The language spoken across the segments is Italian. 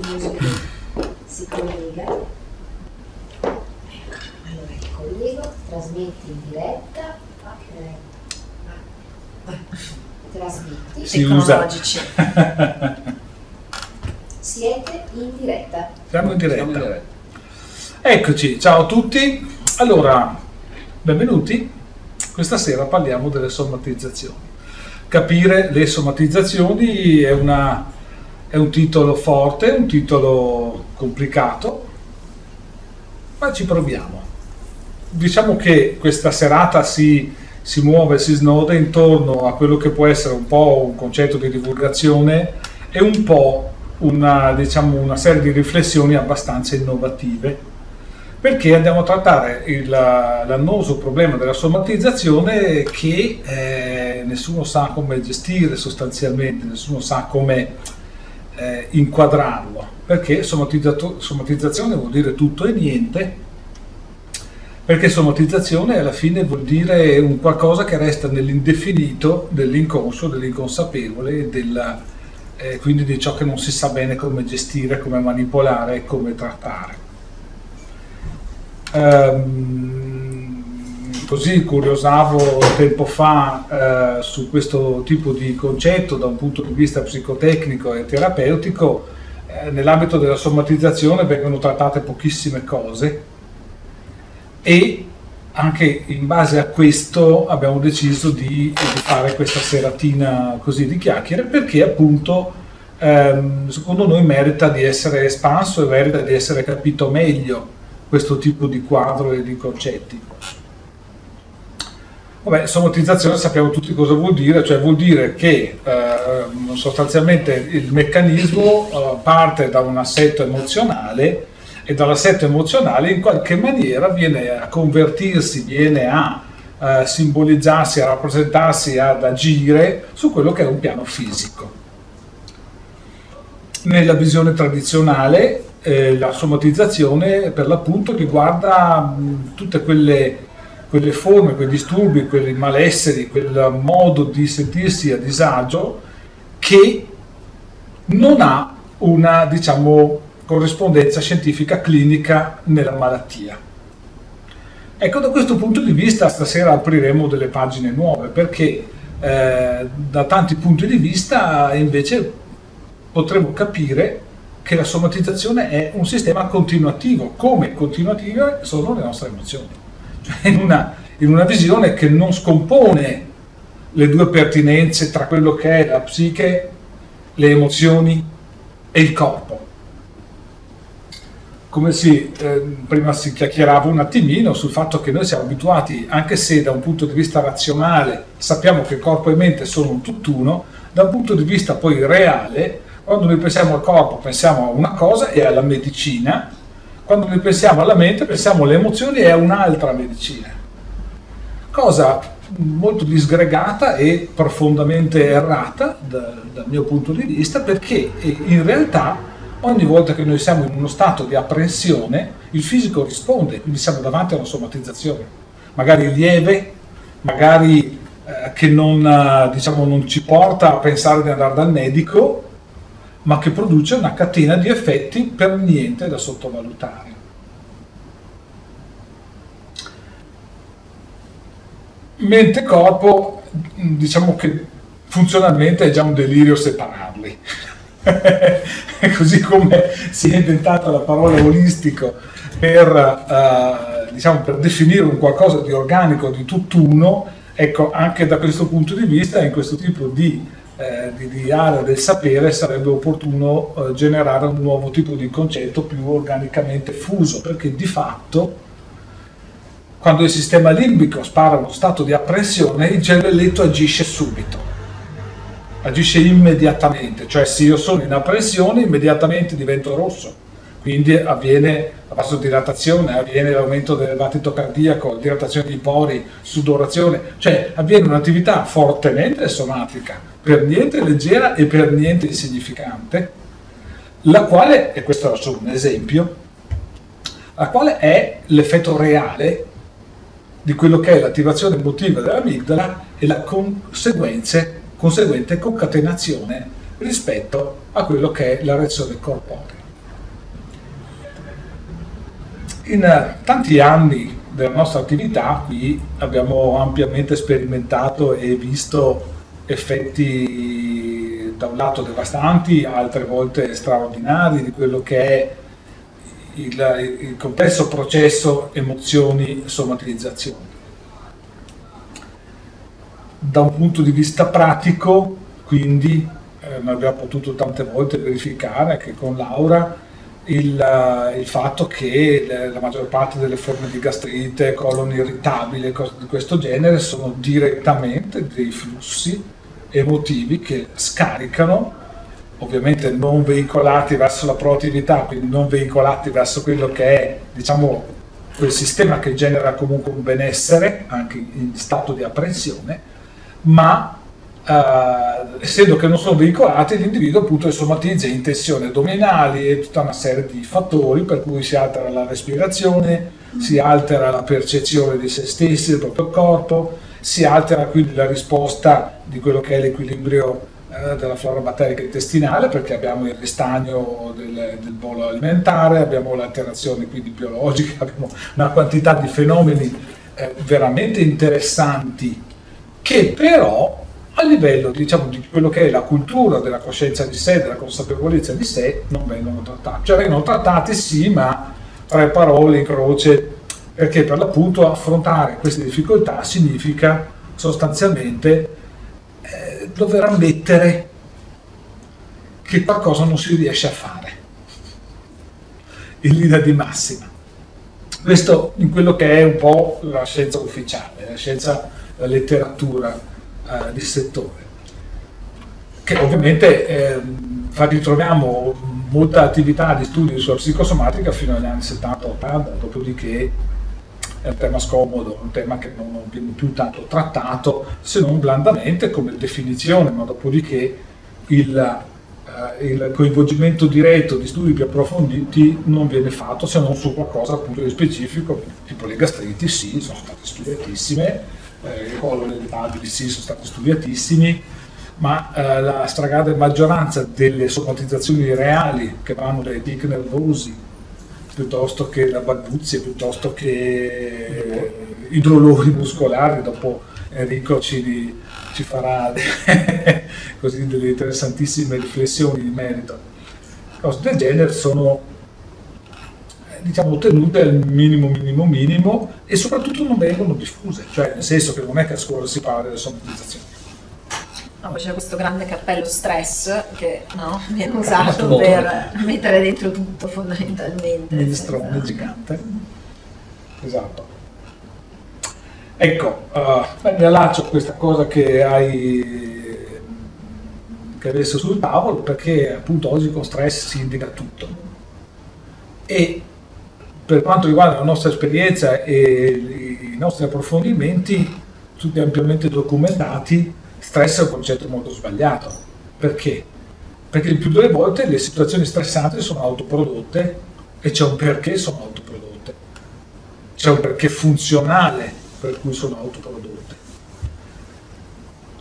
che si collega. Ecco, allora ti collego, trasmetti in diretta. Trasmetti. Si usa. Tecnologici. Siete in diretta. Siamo in diretta. Siamo in diretta. Eccoci, ciao a tutti. Allora, benvenuti. Questa sera parliamo delle somatizzazioni. Capire le somatizzazioni è, una- è un titolo forte, un titolo complicato, ma ci proviamo. Diciamo che questa serata si, si muove, si snoda intorno a quello che può essere un po' un concetto di divulgazione e un po' una, diciamo, una serie di riflessioni abbastanza innovative perché andiamo a trattare il- l'annoso problema della somatizzazione che eh, nessuno sa come gestire sostanzialmente, nessuno sa come eh, inquadrarlo, perché somatizzazione vuol dire tutto e niente, perché somatizzazione alla fine vuol dire un qualcosa che resta nell'indefinito dell'inconscio, dell'inconsapevole, della- eh, quindi di ciò che non si sa bene come gestire, come manipolare come trattare. Ehm, così curiosavo tempo fa eh, su questo tipo di concetto da un punto di vista psicotecnico e terapeutico. eh, nell'ambito della somatizzazione vengono trattate pochissime cose e anche in base a questo abbiamo deciso di, di fare questa seratina così di chiacchiere perché appunto ehm, secondo noi merita di essere espanso e merita di essere capito meglio questo tipo di quadro e di concetti. Vabbè, somatizzazione sappiamo tutti cosa vuol dire, cioè vuol dire che ehm, sostanzialmente il meccanismo eh, parte da un assetto emozionale e dall'assetto emozionale in qualche maniera viene a convertirsi, viene a eh, simbolizzarsi, a rappresentarsi, ad agire su quello che è un piano fisico. Nella visione tradizionale eh, la somatizzazione per l'appunto riguarda mh, tutte quelle, quelle forme, quei disturbi, quei malesseri, quel modo di sentirsi a disagio che non ha una diciamo, corrispondenza scientifica clinica nella malattia. Ecco, da questo punto di vista stasera apriremo delle pagine nuove perché eh, da tanti punti di vista invece potremo capire che la somatizzazione è un sistema continuativo, come continuative sono le nostre emozioni. Cioè in una, in una visione che non scompone le due pertinenze tra quello che è la psiche, le emozioni e il corpo. Come si, eh, prima si chiacchierava un attimino sul fatto che noi siamo abituati, anche se da un punto di vista razionale sappiamo che corpo e mente sono un tutt'uno, da un punto di vista poi reale, quando noi pensiamo al corpo pensiamo a una cosa e alla medicina, quando noi pensiamo alla mente pensiamo alle emozioni a un'altra medicina. Cosa molto disgregata e profondamente errata da- dal mio punto di vista perché eh, in realtà ogni volta che noi siamo in uno stato di apprensione il fisico risponde, quindi siamo davanti a una somatizzazione, magari lieve, magari eh, che non, eh, diciamo, non ci porta a pensare di andare dal medico, ma che produce una catena di effetti per niente da sottovalutare. Mente e corpo, diciamo che funzionalmente è già un delirio separarli. Così come si è inventata la parola olistico per, eh, diciamo, per definire un qualcosa di organico, di tutt'uno, ecco, anche da questo punto di vista, in questo tipo di eh, di, di area del sapere sarebbe opportuno eh, generare un nuovo tipo di concetto più organicamente fuso, perché di fatto quando il sistema limbico spara uno stato di apprensione, il cervelletto agisce subito, agisce immediatamente, cioè se io sono in apprensione immediatamente divento rosso, quindi avviene la vasodilatazione, avviene l'aumento del battito cardiaco, dilatazione di pori, sudorazione, cioè avviene un'attività fortemente somatica, per niente leggera e per niente insignificante, la quale, e questo è solo un esempio, la quale è l'effetto reale di quello che è l'attivazione emotiva dell'amigdala e la conseguente concatenazione rispetto a quello che è la reazione corporea. In tanti anni della nostra attività qui abbiamo ampiamente sperimentato e visto effetti da un lato devastanti, altre volte straordinari di quello che è il, il complesso processo emozioni-somatizzazione. Da un punto di vista pratico, quindi, eh, abbiamo potuto tante volte verificare anche con Laura il, eh, il, fatto che la maggior parte delle forme di gastrite, colon irritabile, cose di questo genere sono direttamente dei flussi emotivi che scaricano, ovviamente non veicolati verso la proattività, quindi non veicolati verso quello che è, diciamo, quel sistema che genera comunque un benessere, anche in stato di apprensione, ma Uh, essendo che non sono veicolati, l'individuo appunto somatizza in tensioni addominali e tutta una serie di fattori per cui si altera la respirazione, si altera la percezione di se stessi, del proprio corpo, si altera quindi la risposta di quello che è l'equilibrio uh, della flora batterica intestinale perché abbiamo il ristagno del, del bolo alimentare, abbiamo l'alterazione quindi biologica, abbiamo una quantità di fenomeni eh, veramente interessanti che però a livello diciamo, di quello che è la cultura della coscienza di sé, della consapevolezza di sé, non vengono trattati. Cioè vengono trattati sì, ma tre parole in croce, perché per l'appunto affrontare queste difficoltà significa sostanzialmente eh, dover ammettere che qualcosa non si riesce a fare in linea di massima. Questo in quello che è un po' la scienza ufficiale, la scienza, la letteratura eh, di settore, che ovviamente eh, ritroviamo molta attività di studio sulla psicosomatica fino agli anni 70-80, dopodiché è un tema scomodo, un tema che non viene più tanto trattato se non blandamente come definizione, ma dopodiché il, eh, il coinvolgimento diretto di studi più approfonditi non viene fatto se non su qualcosa appunto di specifico, tipo le gastriti sì, sono state studiatissime, eh, i colon evitabili sì, sono stati studiatissimi, ma eh, la stragrande maggioranza delle somatizzazioni reali che vanno dai tic nervosi piuttosto che la balbuzie, piuttosto che i dolori muscolari, dopo Enrico ci, ci farà così delle interessantissime riflessioni in merito. Cose del genere sono diciamo, ottenute al minimo minimo minimo e soprattutto non vengono diffuse, cioè nel senso che non è che a scuola si parla delle somatizzazioni. No, c'è questo grande cappello stress che no, viene usato per mettere dentro tutto fondamentalmente. Minestrone senza... gigante. Esatto. Ecco, uh, mi allaccio a questa cosa che hai che adesso sul tavolo perché appunto oggi con stress si indica tutto. E per quanto riguarda la nostra esperienza e i nostri approfondimenti, tutti ampiamente documentati, stress è un concetto molto sbagliato. Perché? Perché il più delle volte le situazioni stressanti sono autoprodotte e c'è un perché sono autoprodotte. C'è un perché funzionale per cui sono autoprodotte.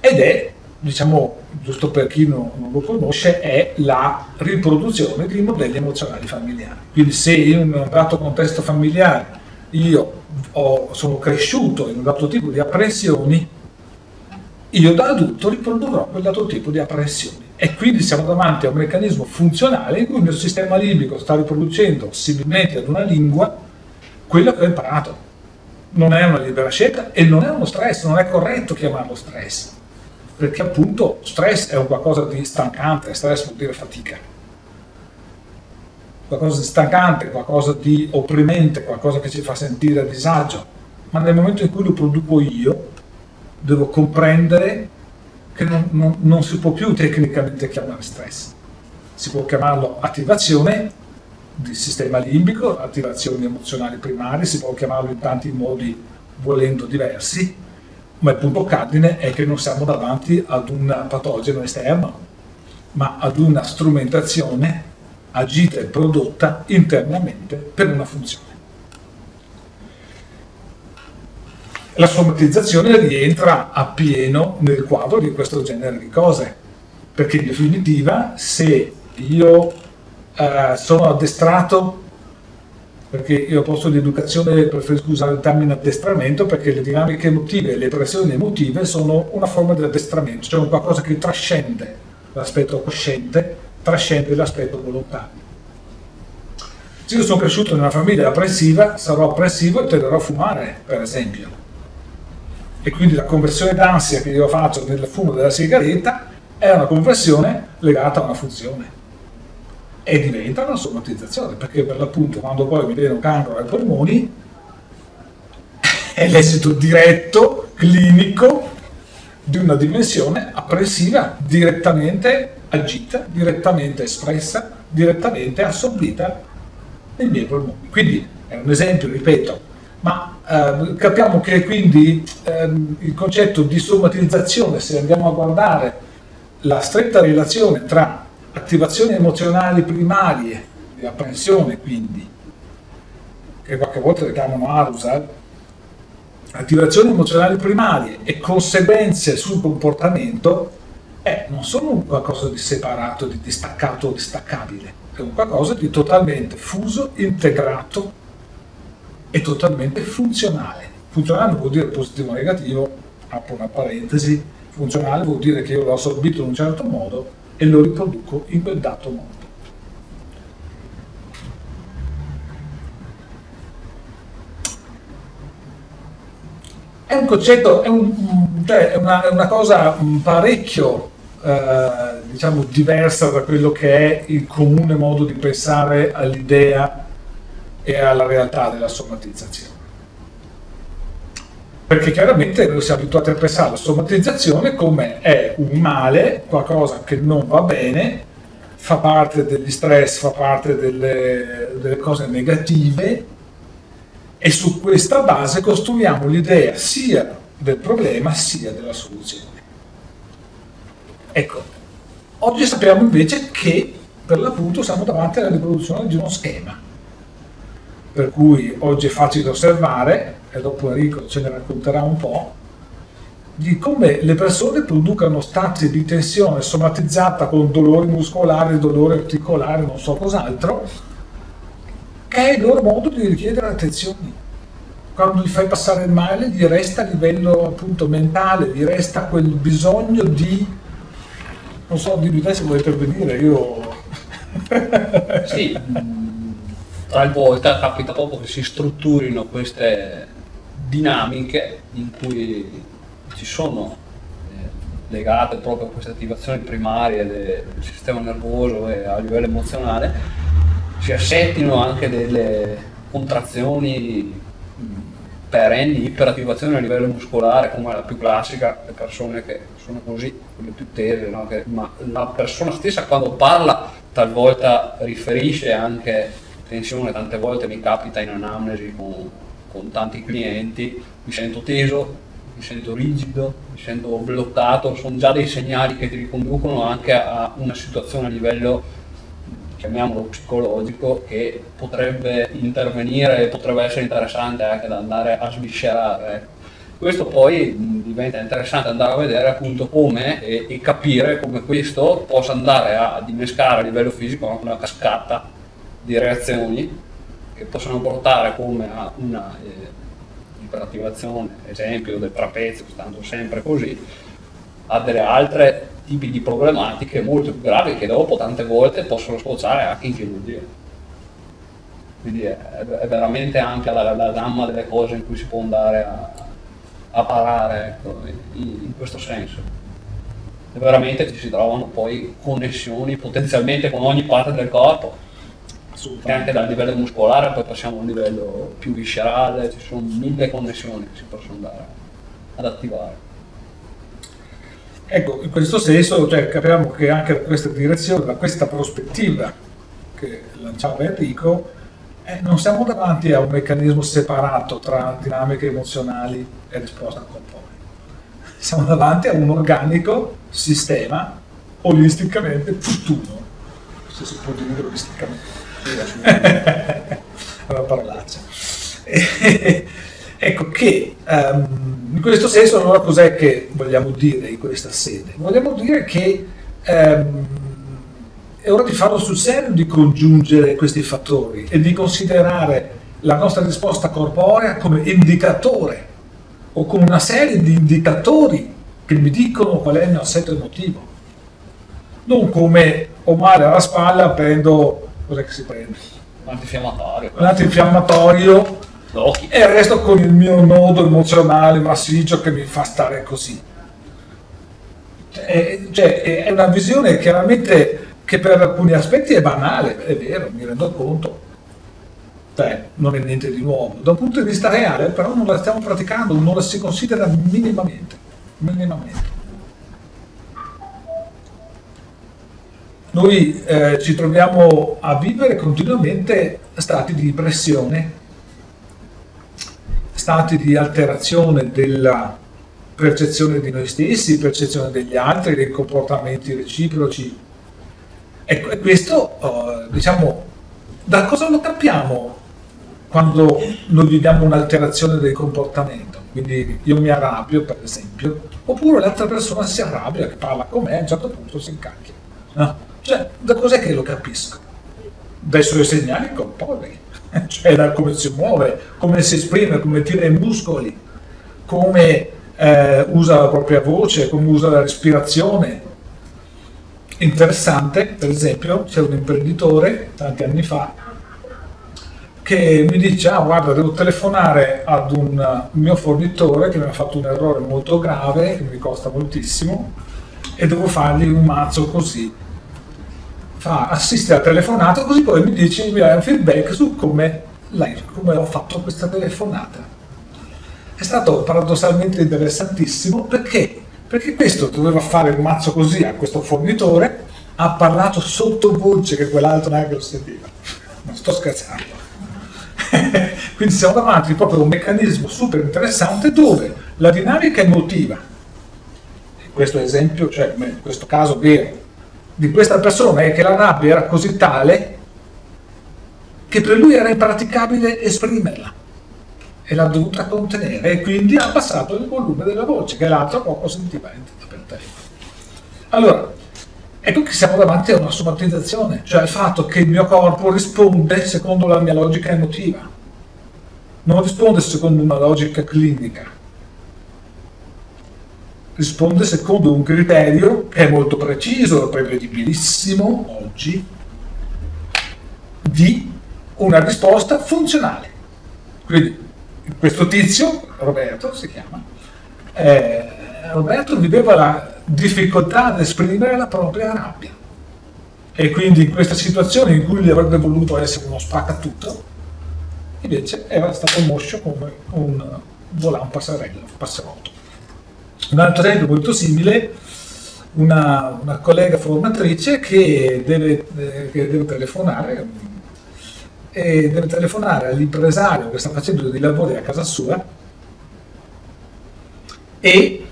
Ed è diciamo, giusto per chi non, non, lo conosce, è la riproduzione di modelli emozionali familiari. Quindi se in un dato contesto familiare io ho, sono cresciuto in un dato tipo di apprensioni, io da adulto riprodurrò quel dato tipo di apprensioni. E quindi siamo davanti a un meccanismo funzionale in cui il mio sistema limbico sta riproducendo similmente ad una lingua quello che ho imparato. Non è una libera scelta e non è uno stress, non è corretto chiamarlo stress perché appunto stress è un qualcosa di stancante, stress vuol dire fatica, qualcosa di stancante, qualcosa di opprimente, qualcosa che ci fa sentire a disagio, ma nel momento in cui lo produco io devo comprendere che non, non, non si può più tecnicamente chiamare stress, si può chiamarlo attivazione del sistema limbico, attivazioni emozionali primarie, si può chiamarlo in tanti modi volendo diversi, ma il punto cardine è che non siamo davanti ad un patogeno esterno, ma ad una strumentazione agita e prodotta internamente per una funzione. La somatizzazione rientra appieno nel quadro di questo genere di cose, perché in definitiva se io eh, sono addestrato perché io posto di educazione preferisco usare il termine addestramento perché le dinamiche emotive e le pressioni emotive sono una forma di addestramento, cioè qualcosa che trascende l'aspetto cosciente, trascende l'aspetto volontario. Se io sono cresciuto in una famiglia oppressiva, sarò oppressivo e tenderò a fumare, per esempio. E quindi la conversione d'ansia che io faccio nel fumo della sigaretta è una conversione legata a una funzione e diventa una somatizzazione, perché per l'appunto quando poi mi viene un cancro ai polmoni è l'esito diretto, clinico, di una dimensione appressiva direttamente agita, direttamente espressa, direttamente assorbita nei miei polmoni. Quindi è un esempio, ripeto, ma eh, capiamo che quindi eh, il concetto di somatizzazione, se andiamo a guardare la stretta relazione tra attivazioni emozionali primarie di apprensione quindi, che qualche volta le chiamano arousal, attivazioni emozionali primarie e conseguenze sul comportamento eh, non sono qualcosa di separato, di distaccato o distaccabile, è qualcosa di totalmente fuso, integrato e totalmente funzionale. Funzionale vuol dire positivo o negativo, apro una parentesi, funzionale vuol dire che io l'ho assorbito in un certo modo e lo riproduco in quel dato modo. È un concetto, è, un, cioè è, una, è una, cosa parecchio eh, diciamo, diversa da quello che è il comune modo di pensare all'idea e alla realtà della somatizzazione perché chiaramente noi siamo abituati a pensare alla somatizzazione come è un male, qualcosa che non va bene, fa parte degli stress, fa parte delle, delle cose negative e su questa base costruiamo l'idea sia del problema sia della soluzione. Ecco, oggi sappiamo invece che per l'appunto siamo davanti alla riproduzione di uno schema, per cui oggi è facile osservare e dopo Enrico ce ne racconterà un po', di come le persone producano stati di tensione somatizzata con dolori muscolari, dolori articolari, non so cos'altro, che è il loro modo di richiedere attenzione. Quando gli fai passare il male, gli resta a livello appunto mentale, gli resta quel bisogno di, non so, di te se vuoi intervenire, io... sì, talvolta capita proprio che si strutturino queste dinamiche in cui ci sono eh, legate proprio a queste attivazioni primarie del, sistema nervoso e a livello emozionale, si assettino anche delle contrazioni perenni, iperattivazioni a livello muscolare, come la più classica, le persone che sono così, quelle più tese, no? che, ma la persona stessa quando parla talvolta riferisce anche tensione, tante volte mi capita in anamnesi con con tanti clienti, mi sento teso, mi sento rigido, mi sento bloccato, sono già dei segnali che ti riconducono anche a una situazione a livello chiamiamolo psicologico che potrebbe intervenire e potrebbe essere interessante anche da andare a sviscerare. Questo poi diventa interessante andare a vedere appunto come e, e capire come questo possa andare a dinescare a livello fisico una cascata di reazioni che possono portare come a una eh, iperattivazione, esempio del trapezio, stando sempre così, a delle altre tipi di problematiche molto più gravi che dopo tante volte possono sfociare anche in chirurgia. Quindi è, è veramente ampia la, la, gamma delle cose in cui si può andare a, a parare ecco, in, in questo senso veramente ci si trovano poi connessioni potenzialmente con ogni parte del corpo e anche dal livello muscolare poi passiamo a un livello più viscerale, ci sono mille connessioni che si possono andare ad attivare. Ecco, in questo senso cioè, capiamo che anche da questa direzione, da questa prospettiva che lanciava Enrico, eh, non siamo davanti a un meccanismo separato tra dinamiche emozionali e risposta al comportamento. Siamo davanti a un organico sistema olisticamente tutt'uno, se si può dire olisticamente una parolaccia. ecco che um, in questo senso allora cos'è che vogliamo dire in questa sede? Vogliamo dire che um, è ora di farlo sul serio di congiungere questi fattori e di considerare la nostra risposta corporea come indicatore o come una serie di indicatori che mi dicono qual è il mio assetto emotivo. Non come ho male alla spalla, prendo, cos'è che si prende? Antinfiammatorio. Un antinfiammatorio L'occhio. e resto con il mio nodo emozionale massiccio che mi fa stare così. È, cioè, è una visione chiaramente che per alcuni aspetti è banale, è vero, mi rendo conto. Beh, non è niente di nuovo. Da un punto di vista reale, però non la stiamo praticando, non la si considera minimamente. minimamente. Noi eh, ci troviamo a vivere continuamente stati di pressione, stati di alterazione della percezione di noi stessi, percezione degli altri, dei comportamenti reciproci. Ecco, e questo, eh, diciamo, da cosa lo capiamo quando noi viviamo un'alterazione del comportamento? Quindi io mi arrabbio, per esempio, oppure l'altra persona si arrabbia, che parla con me, a un certo punto si incacchia. No? Cioè, da cos'è che lo capisco? Dai suoi segnali corporei, cioè da come si muove, come si esprime, come tira i muscoli, come eh, usa la propria voce, come usa la respirazione. Interessante, per esempio, c'è un imprenditore tanti anni fa che mi dice, ah guarda, devo telefonare ad un mio fornitore che mi ha fatto un errore molto grave, che mi costa moltissimo, e devo fargli un mazzo così fa, assiste alla telefonata, così poi mi dice, mi dai un feedback su come, come ho fatto questa telefonata. È stato paradossalmente interessantissimo perché? Perché questo doveva fare un mazzo così a questo fornitore, ha parlato sottovoce che quell'altro neanche lo sentiva. Non sto scherzando. Quindi siamo davanti proprio a un meccanismo super interessante dove la dinamica emotiva, in questo esempio, cioè in questo caso vero, di questa persona è che la rabbia era così tale che per lui era impraticabile esprimerla e l'ha dovuta contenere e quindi ha abbassato il volume della voce che l'altro poco sentiva per telefono. Allora, ecco che siamo davanti a una somatizzazione, cioè al fatto che il mio corpo risponde secondo la mia logica emotiva, non risponde secondo una logica clinica risponde secondo un criterio che è molto preciso, prevedibilissimo oggi, di una risposta funzionale. Quindi questo tizio, Roberto si chiama, eh, Roberto viveva la difficoltà ad esprimere la propria rabbia e quindi in questa situazione in cui gli avrebbe voluto essere uno spaccatutto, invece era stato moscio come un passarello, un passerotto. Un altro esempio molto simile, una, una collega formatrice che deve, eh, che deve telefonare e deve telefonare all'impresario che sta facendo dei lavori a casa sua e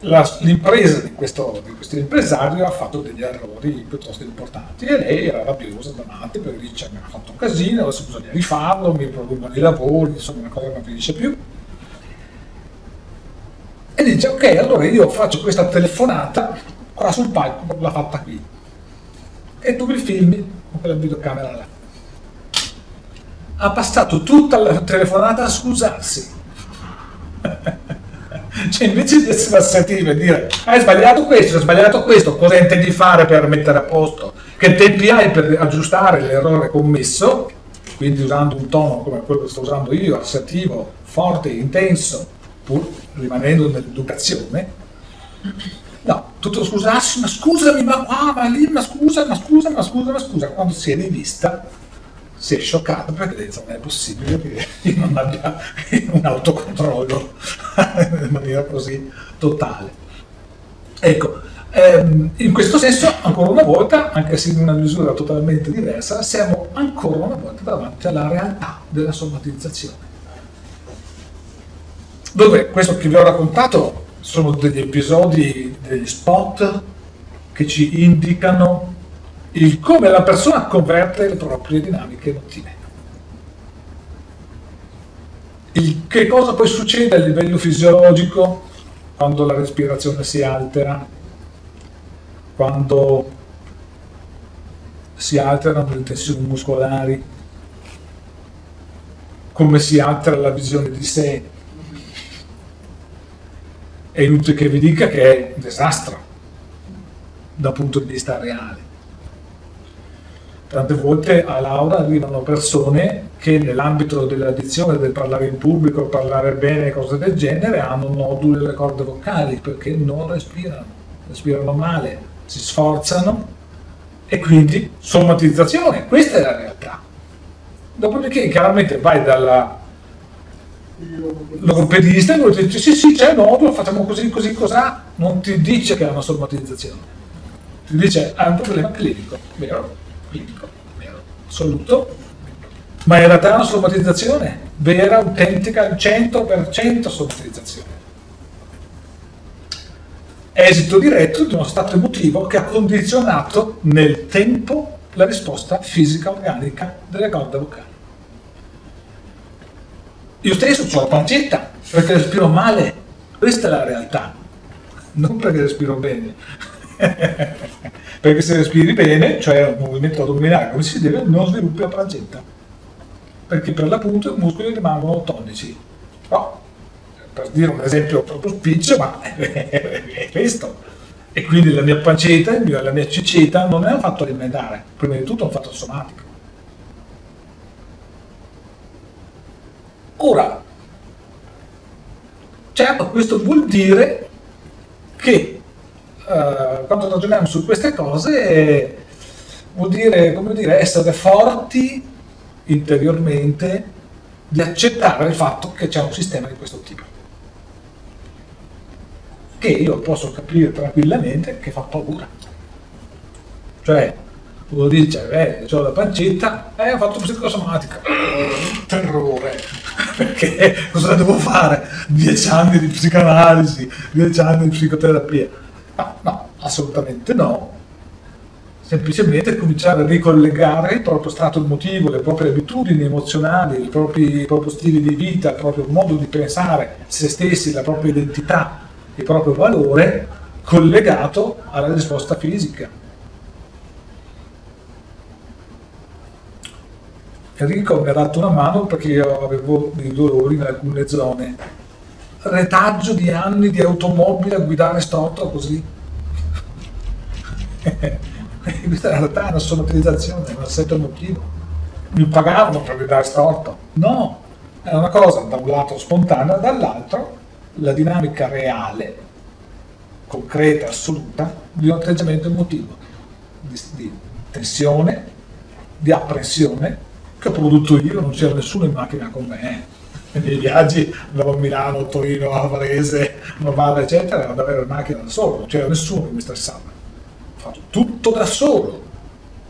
la, l'impresa di questo, di questo, impresario ha fatto degli errori piuttosto importanti e lei era rabbiosa davanti perché dice mi ha fatto un casino, adesso bisogna rifarlo, mi producono i lavori, insomma una cosa che non finisce più e dice ok allora io faccio questa telefonata qua sul palco l'ha fatta qui. E tu mi filmi con quella videocamera là. Ha passato tutta la telefonata a scusarsi. Cioè invece di essere assertivo e dire hai sbagliato questo, hai sbagliato questo cosa intendi fare per mettere a posto? Che tempi hai per aggiustare l'errore commesso? Quindi usando un tono come quello che sto usando io assertivo, forte, intenso pur rimanendo nell'educazione, no, tutto scusarsi, ma scusami, ma qua, ma lì, ma scusa, ma scusa, ma scusa, ma scusa, quando si è rivista si è scioccato perché non è possibile che io non abbia un autocontrollo in maniera così totale. Ecco, ehm, in questo senso, ancora una volta, anche se in una misura totalmente diversa, siamo ancora una volta davanti alla realtà della somatizzazione dove questo che vi ho raccontato sono degli episodi, degli spot che ci indicano il come la persona converte le proprie dinamiche emotive. Il che cosa poi succede a livello fisiologico quando la respirazione si altera, quando si alterano le tensioni muscolari, come si altera la visione di sé. È inutile che vi dica che è un disastro dal punto di vista reale. Tante volte a Laura arrivano persone che nell'ambito della dizione, del parlare in pubblico, parlare bene, cose del genere, hanno noduli alle corde vocali perché non respirano, respirano male, si sforzano e quindi somatizzazione, questa è la realtà. Dopodiché chiaramente vai dalla logopedista e lui dice sì sì c'è nodulo, facciamo così così cos'ha, non ti dice che è una somatizzazione, ti dice è un problema clinico, vero? Clinico, vero? Assoluto, ma in realtà è una somatizzazione vera, autentica, al 100% somatizzazione. Esito diretto di uno stato emotivo che ha condizionato nel tempo la risposta fisica organica delle corde vocali. Io stesso ho la pancetta perché respiro male, questa è la realtà, non perché respiro bene. perché se respiri bene, cioè un movimento addominale come si deve, non sviluppi la pancetta perché per l'appunto i muscoli rimangono tonici. No, per dire un esempio proprio spiccio, ma è questo. E quindi la mia pancetta, la mia ceceta non è un fatto alimentare, prima di tutto è un fatto somatico. Ora, certo questo vuol dire che eh, quando ragioniamo su queste cose vuol dire, dire, essere forti interiormente di accettare il fatto che c'è un sistema di questo tipo. Che io posso capire tranquillamente che fa paura. Cioè, uno dice, eh, ho la pancetta, eh, ho fatto psicosomatica. Terrore. Perché cosa devo fare? Dieci anni di psicanalisi, dieci anni di psicoterapia. No, no, assolutamente no semplicemente cominciare a ricollegare il proprio stato emotivo, le proprie abitudini emozionali, il proprio, il proprio stile di vita, il proprio modo di pensare se stessi, la propria identità, il proprio valore collegato alla risposta fisica. Enrico mi ha dato una mano perché io avevo dei dolori in alcune zone. Retaggio di anni di automobile a guidare storto così. questa in realtà è una somatizzazione, è un assetto emotivo. Mi pagavano per guidare storto? No, è una cosa da un lato spontanea, dall'altro la dinamica reale, concreta, assoluta, di un atteggiamento emotivo, di, di tensione, di apprensione, che ho prodotto io, non c'era nessuno in macchina con me. Nei miei viaggi andavo a Milano, Torino, a Varese, Novara, eccetera, ad avere la macchina da solo, non c'era nessuno che mi stressava fatto tutto da solo.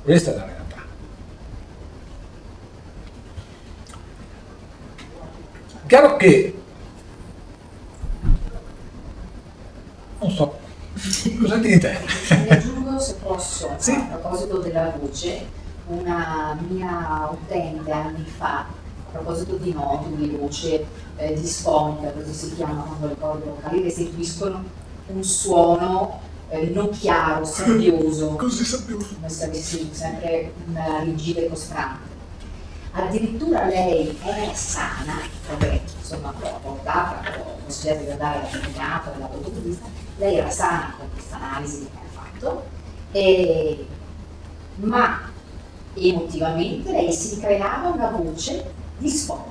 Questa è la realtà. Chiaro che non so, cosa dite? Mi aggiungo se posso, sì. a proposito della voce, una mia utente anni fa, a proposito di noduli, voce eh, disfonica, così si chiama quando le corde vocali restituiscono un suono eh, non chiaro, sabbioso, Così sabbioso. come se avessi sempre una rigida e costante. Addirittura lei era sana, vabbè, insomma, l'ho portata, l'ho di andare alla pediatra, alla dottoressa, lei era sana con questa analisi che ha fatto, e, ma emotivamente lei si creava una voce disfonica.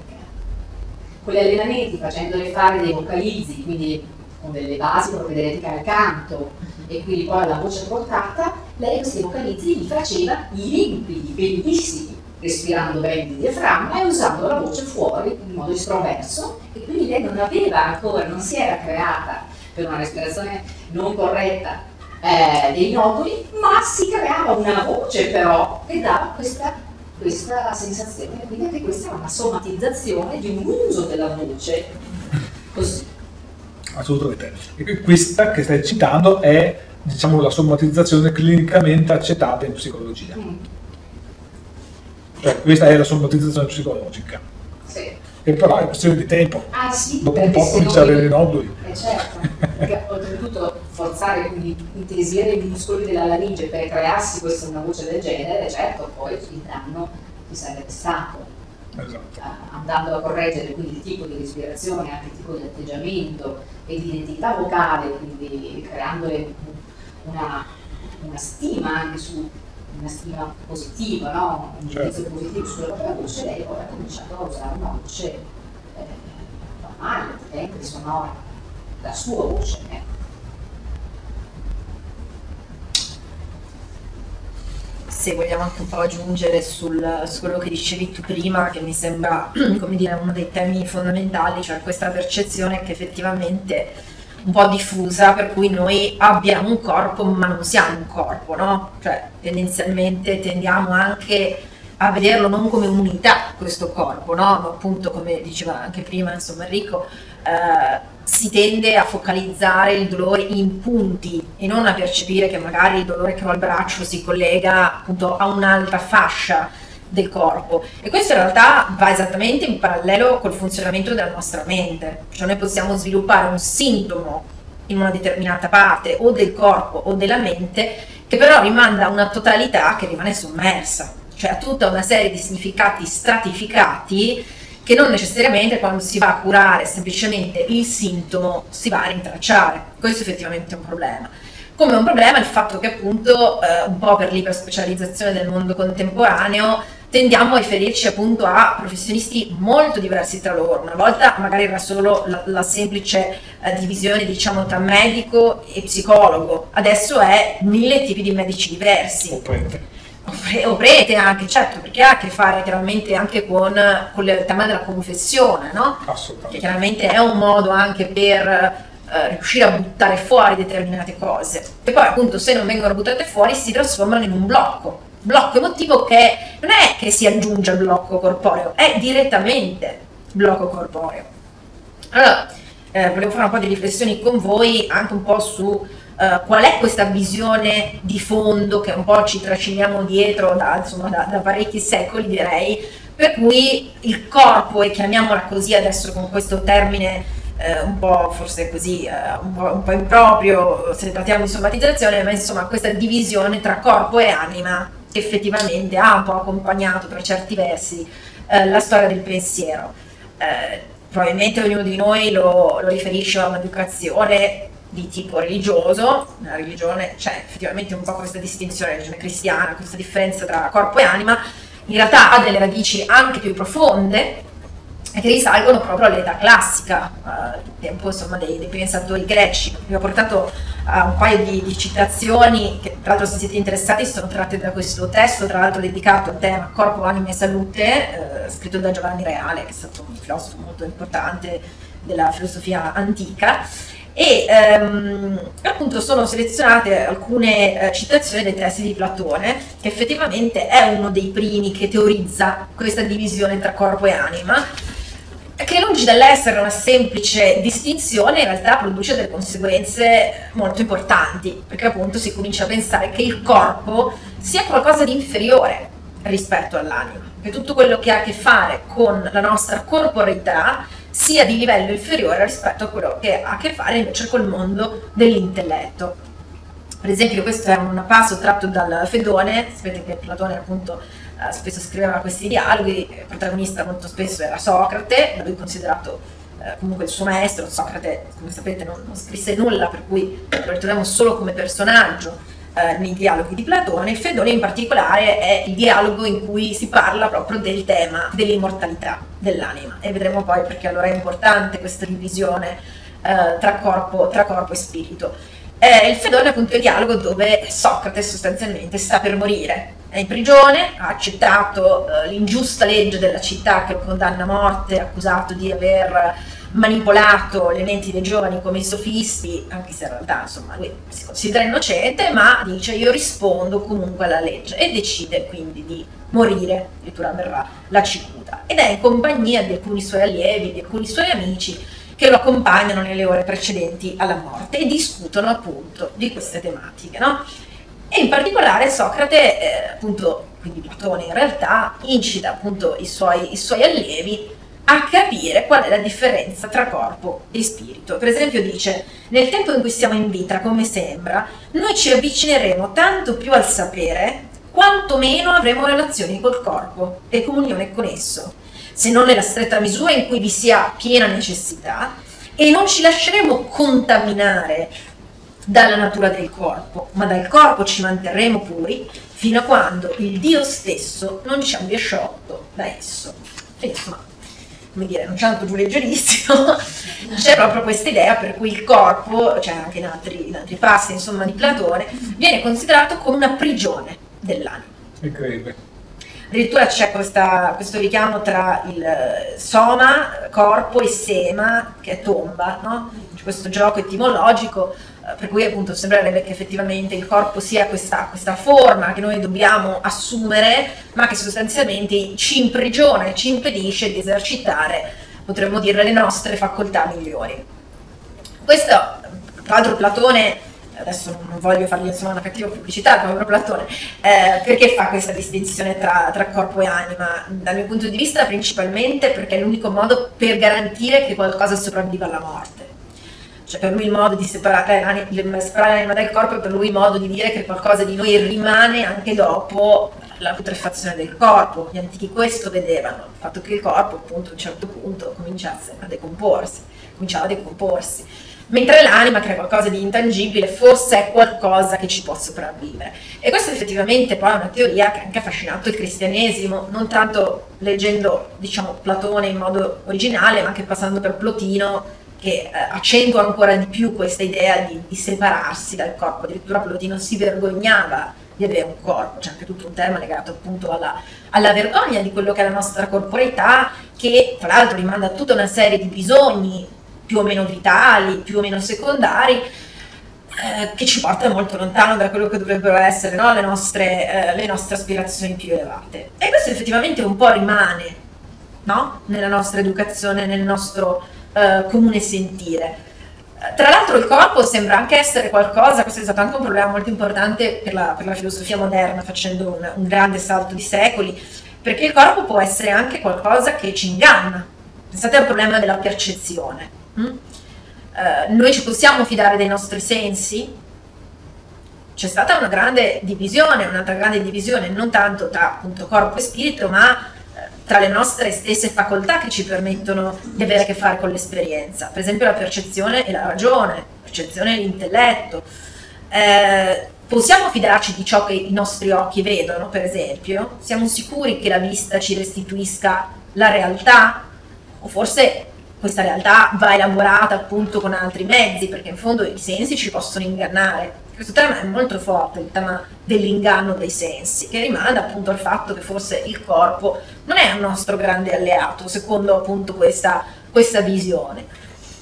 Con gli allenamenti, facendole fare dei vocalizzi, quindi con delle basi propedeutica al canto, e quindi poi la voce portata, lei questi vocalizzi li faceva limpidi, bellissimi, respirando bene il diaframma e usando la voce fuori in modo estroverso e quindi lei non aveva ancora, non si era creata per una respirazione non corretta eh, dei noduli, ma si creava una voce però che dava questa, questa sensazione, quindi anche questa è una somatizzazione di un uso della voce così assolutamente. E questa che stai citando è diciamo, la somatizzazione clinicamente accettata in psicologia. Mm. Cioè, questa è la somatizzazione psicologica. Sì. Che però è questione di tempo. Ah sì, Dopo un po' se comincia a avere i noduli. Eh certo, perché oltretutto forzare, quindi intesire i muscoli della laringe per crearsi questa una voce del genere, certo, poi il danno ci sarebbe stato. Esatto. eh, andando a correggere quindi il tipo di respirazione, anche il tipo di atteggiamento e di identità vocale, quindi creandole una, una stima anche su una stima positiva, no? un giudizio Certo. positivo sulla propria voce, lei poi ha cominciato a usare una voce eh, normale, potente, sonora, la sua voce. ecco. Se vogliamo anche un po' aggiungere sul, su quello che dicevi tu prima, che mi sembra come dire, uno dei temi fondamentali, cioè questa percezione che effettivamente è un po' diffusa, per cui noi abbiamo un corpo ma non siamo un corpo, no? Cioè tendenzialmente tendiamo anche a vederlo non come unità questo corpo, no? Ma appunto come diceva anche prima insomma Enrico, eh, si tende a focalizzare il dolore in punti e non a percepire che magari il dolore che ho al braccio si collega appunto a un'altra fascia del corpo. E questo in realtà va esattamente in parallelo col funzionamento della nostra mente, cioè noi possiamo sviluppare un sintomo in una determinata parte o del corpo o della mente che però rimanda a una totalità che rimane sommersa, cioè a tutta una serie di significati stratificati che non necessariamente quando si va a curare semplicemente il sintomo si va a rintracciare. Questo effettivamente è un problema. Come un problema il fatto che appunto eh, un po' per l'iperspecializzazione del mondo contemporaneo tendiamo a riferirci appunto a professionisti molto diversi tra loro. Una volta magari era solo la, la semplice eh, divisione diciamo tra medico e psicologo, adesso è mille tipi di medici diversi O prete. anche, certo, perché ha a che fare chiaramente anche con, con il tema della confessione, no? Che Assolutamente. chiaramente è un modo anche per eh, riuscire a buttare fuori determinate cose. E poi appunto se non vengono buttate fuori si trasformano in un blocco. Blocco emotivo che non è che si aggiunge al blocco corporeo, è direttamente blocco corporeo. Allora, eh, volevo fare un po' di riflessioni con voi anche un po' su eh, qual è questa visione di fondo che un po' ci trasciniamo dietro da, insomma, da, da parecchi secoli, direi, per cui il corpo, e chiamiamola così adesso con questo termine eh, un po' forse così, eh, un, po', un po' improprio se trattiamo di somatizzazione, ma insomma questa divisione tra corpo e anima che effettivamente ha un po' accompagnato per certi versi eh, la storia del pensiero. Eh, probabilmente ognuno di noi lo, lo riferisce a un'educazione di tipo religioso, nella religione c'è effettivamente un po' questa distinzione, religione cristiana, questa differenza tra corpo e anima, in realtà ha delle radici anche più profonde che risalgono proprio all'età classica, al tempo insomma, dei, dei pensatori greci. Vi ho portato uh, un paio di, di citazioni che tra l'altro se siete interessati sono tratte da questo testo, tra l'altro dedicato al tema corpo, anima e salute, eh, scritto da Giovanni Reale, che è stato un filosofo molto importante della filosofia antica e ehm, appunto sono selezionate alcune eh, citazioni dei testi di Platone, che effettivamente è uno dei primi che teorizza questa divisione tra corpo e anima, che lungi dall'essere una semplice distinzione, in realtà produce delle conseguenze molto importanti, perché appunto si comincia a pensare che il corpo sia qualcosa di inferiore rispetto all'anima, che tutto quello che ha a che fare con la nostra corporeità sia di livello inferiore rispetto a quello che ha a che fare invece col mondo dell'intelletto. Per esempio questo è un passo tratto dal Fedone, sapete che Platone appunto eh, spesso scriveva questi dialoghi, il protagonista molto spesso era Socrate, da lui considerato eh, comunque il suo maestro, Socrate come sapete non, non scrisse nulla per cui lo ritroviamo solo come personaggio eh, nei dialoghi di Platone, Fedone in particolare è il dialogo in cui si parla proprio del tema dell'immortalità dell'anima e vedremo poi perché allora è importante questa divisione eh, tra, corpo, tra corpo e spirito. Eh, il Fedone è appunto il dialogo dove Socrate sostanzialmente sta per morire, è in prigione, ha accettato eh, l'ingiusta legge della città che lo condanna a morte, accusato di aver manipolato le menti dei giovani come i sofisti, anche se in realtà insomma lui si considera innocente, ma dice io rispondo comunque alla legge e decide quindi di morire, addirittura verrà la cicuta ed è in compagnia di alcuni suoi allievi, di alcuni suoi amici che lo accompagnano nelle ore precedenti alla morte e discutono appunto di queste tematiche, no? E in particolare Socrate, eh, appunto, quindi Platone in realtà, incita appunto i suoi, i suoi allievi a capire qual è la differenza tra corpo e spirito. Per esempio dice, nel tempo in cui siamo in vita, come sembra, noi ci avvicineremo tanto più al sapere, quanto meno avremo relazioni col corpo e comunione con esso. se non nella stretta misura in cui vi sia piena necessità, e non ci lasceremo contaminare dalla natura del corpo, ma dal corpo ci manterremo puri fino a quando il Dio stesso non ci abbia sciolto da esso. E insomma, come dire, non c'è tanto giù leggerissimo, c'è proprio questa idea per cui il corpo, cioè anche in altri, in altri passi insomma, di Platone, viene considerato come una prigione dell'anima. E crede. Addirittura c'è questa, questo richiamo tra il soma, corpo, e sema, che è tomba, no? C'è questo gioco etimologico eh, per cui appunto sembrerebbe che effettivamente il corpo sia questa, questa, forma che noi dobbiamo assumere, ma che sostanzialmente ci imprigiona e ci impedisce di esercitare, potremmo dire, le nostre facoltà migliori. Questo, l'altro Platone, adesso non voglio fargli insomma una cattiva pubblicità, povero Platone, eh, perché fa questa distinzione tra, tra corpo e anima? Dal mio punto di vista principalmente perché è l'unico modo per garantire che qualcosa sopravviva alla morte cioè per lui il modo di separare l'anima, dal corpo è per lui il modo di dire che qualcosa di noi rimane anche dopo la putrefazione del corpo. Gli antichi questo vedevano, il fatto che il corpo appunto a un certo punto cominciasse a decomporsi, cominciava a decomporsi. Mentre l'anima, che è qualcosa di intangibile, forse è qualcosa che ci può sopravvivere. E questa effettivamente poi è una teoria che ha anche affascinato il cristianesimo, non tanto leggendo diciamo, Platone in modo originale, ma anche passando per Plotino che eh, accentua ancora di più questa idea di, di, separarsi dal corpo, addirittura Plotino si vergognava di avere un corpo, c'è anche tutto un tema legato appunto alla, alla vergogna di quello che è la nostra corporeità, che tra l'altro rimanda a tutta una serie di bisogni più o meno vitali, più o meno secondari, eh, che ci portano molto lontano da quello che dovrebbero essere no? le, nostre, eh, le, nostre, aspirazioni più elevate. E questo effettivamente un po' rimane no? nella nostra educazione, nel nostro eh, comune sentire. Tra l'altro il corpo sembra anche essere qualcosa, questo è stato anche un problema molto importante per la, per la filosofia moderna, facendo un, un, grande salto di secoli, perché il corpo può essere anche qualcosa che ci inganna. Pensate al problema della percezione. Hm? Uh, noi ci possiamo fidare dei nostri sensi? C'è stata una grande divisione, un'altra grande divisione, non tanto tra appunto corpo e spirito, ma tra le nostre stesse facoltà che ci permettono di avere a che fare con l'esperienza, per esempio la percezione e la ragione, la percezione e l'intelletto. Eh, possiamo fidarci di ciò che i nostri occhi vedono, per esempio? Siamo sicuri che la vista ci restituisca la realtà? O forse questa realtà va elaborata appunto con altri mezzi, perché in fondo i sensi ci possono ingannare questo tema è molto forte, il tema dell'inganno dei sensi, che rimanda appunto al fatto che forse il corpo non è un nostro grande alleato, secondo appunto questa, questa visione.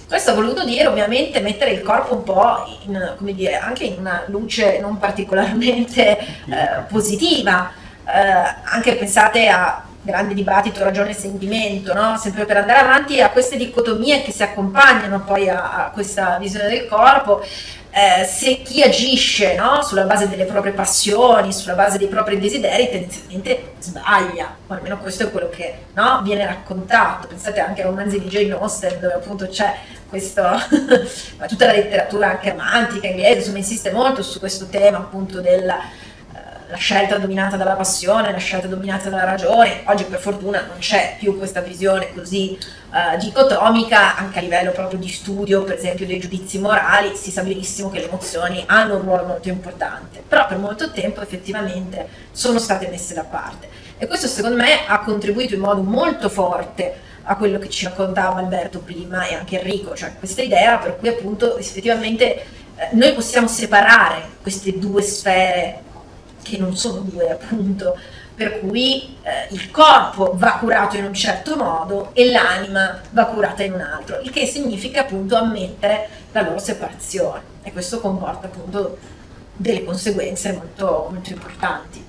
Questo ha voluto dire ovviamente mettere il corpo un po' in, dire, anche in una luce non particolarmente eh, positiva, eh, anche pensate a grande dibattito ragione e sentimento, no? sempre per andare avanti a queste dicotomie che si accompagnano poi a, a questa visione del corpo eh, se chi agisce no, sulla base delle proprie passioni, sulla base dei propri desideri, tendenzialmente sbaglia, o almeno questo è quello che no, viene raccontato. Pensate anche ai romanzi di Jane Austen, dove appunto c'è questo, tutta la letteratura anche romantica inglese, insomma insiste molto su questo tema appunto della la scelta dominata dalla passione, la scelta dominata dalla ragione. Oggi per fortuna non c'è più questa visione così uh, dicotomica, anche a livello proprio di studio, per esempio dei giudizi morali, si sa benissimo che le emozioni hanno un ruolo molto importante, però per molto tempo effettivamente sono state messe da parte. E questo secondo me ha contribuito in modo molto forte a quello che ci raccontava Alberto prima e anche Enrico, cioè questa idea per cui appunto effettivamente eh, noi possiamo separare queste due sfere che non sono due appunto, per cui eh, il corpo va curato in un certo modo e l'anima va curata in un altro, il che significa appunto ammettere la loro separazione. E questo comporta appunto delle conseguenze molto, molto importanti.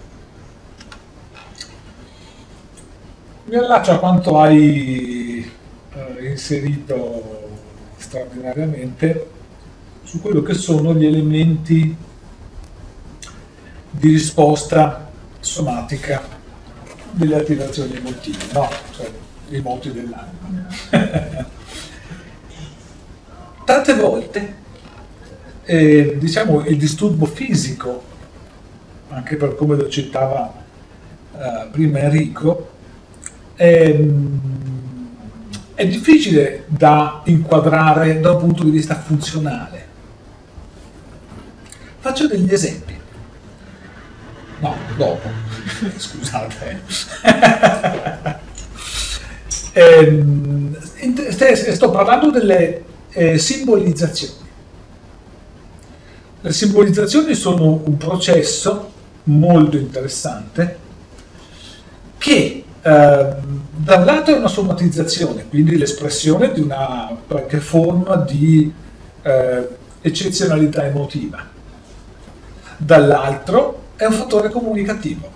Mi allaccio a quanto hai eh, inserito straordinariamente su quello che sono gli elementi di risposta somatica delle attivazioni emotive, no, cioè i moti dell'anima. Tante volte eh, diciamo il disturbo fisico, anche per come lo citava eh, prima Enrico, è, è difficile da inquadrare da un punto di vista funzionale. Faccio degli esempi. No, dopo. Scusate. St- sto parlando delle eh, simbolizzazioni. Le simbolizzazioni sono un processo molto interessante che eh, da un lato è una somatizzazione, quindi l'espressione di una qualche forma di eh, eccezionalità emotiva, dall'altro è un fattore comunicativo.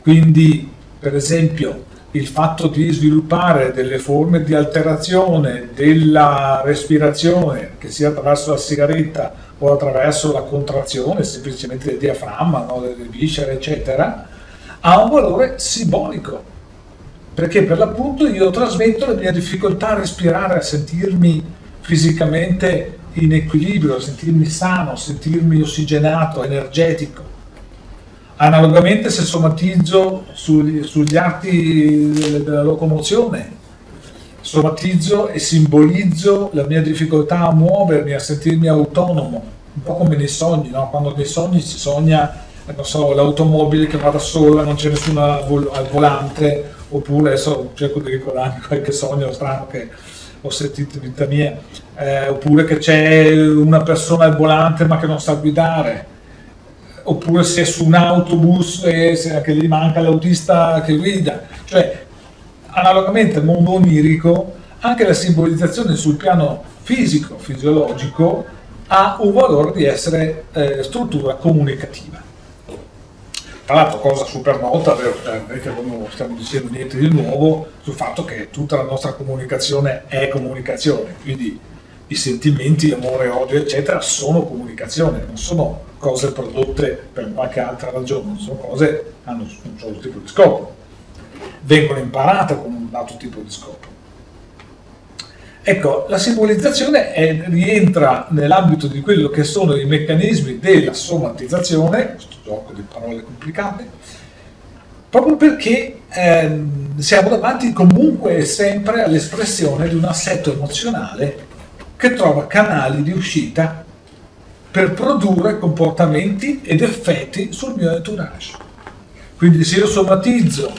Quindi, per esempio, il fatto di sviluppare delle forme di alterazione della respirazione, che sia attraverso la sigaretta o attraverso la contrazione semplicemente del diaframma, no, delle viscere, eccetera, ha un valore simbolico. Perché per l'appunto io trasmetto la mia difficoltà a respirare, a sentirmi fisicamente in equilibrio, sentirmi sano, sentirmi ossigenato, energetico. Analogamente se somatizzo sugli, sugli atti della locomozione, somatizzo e simbolizzo la mia difficoltà a muovermi, a sentirmi autonomo, un po' come nei sogni, no? quando nei sogni si sogna so, l'automobile che va da sola, non c'è nessuno al volante, oppure adesso cerco di ricordarmi qualche sogno strano che ho sentito in vita mia, eh, oppure che c'è una persona al volante ma che non sa guidare oppure se è su un autobus e se che gli manca l'autista che guida. Cioè, analogamente al mondo onirico, anche la simbolizzazione sul piano fisico, fisiologico, ha un valore di essere eh, struttura comunicativa. Tra l'altro, cosa super nota, perché non stiamo dicendo niente di nuovo, sul fatto che tutta la nostra comunicazione è comunicazione, quindi i sentimenti, amore, odio, eccetera, sono comunicazione, non sono cose prodotte per qualche altra ragione, sono cose che hanno un certo tipo di scopo, vengono imparate con un dato tipo di scopo. Ecco, la simbolizzazione è, rientra nell'ambito di quello che sono i meccanismi della somatizzazione, questo gioco di parole complicate, proprio perché ehm, siamo davanti comunque e sempre all'espressione di un assetto emozionale che trova canali di uscita per produrre comportamenti ed effetti sul mio entourage. Quindi se io somatizzo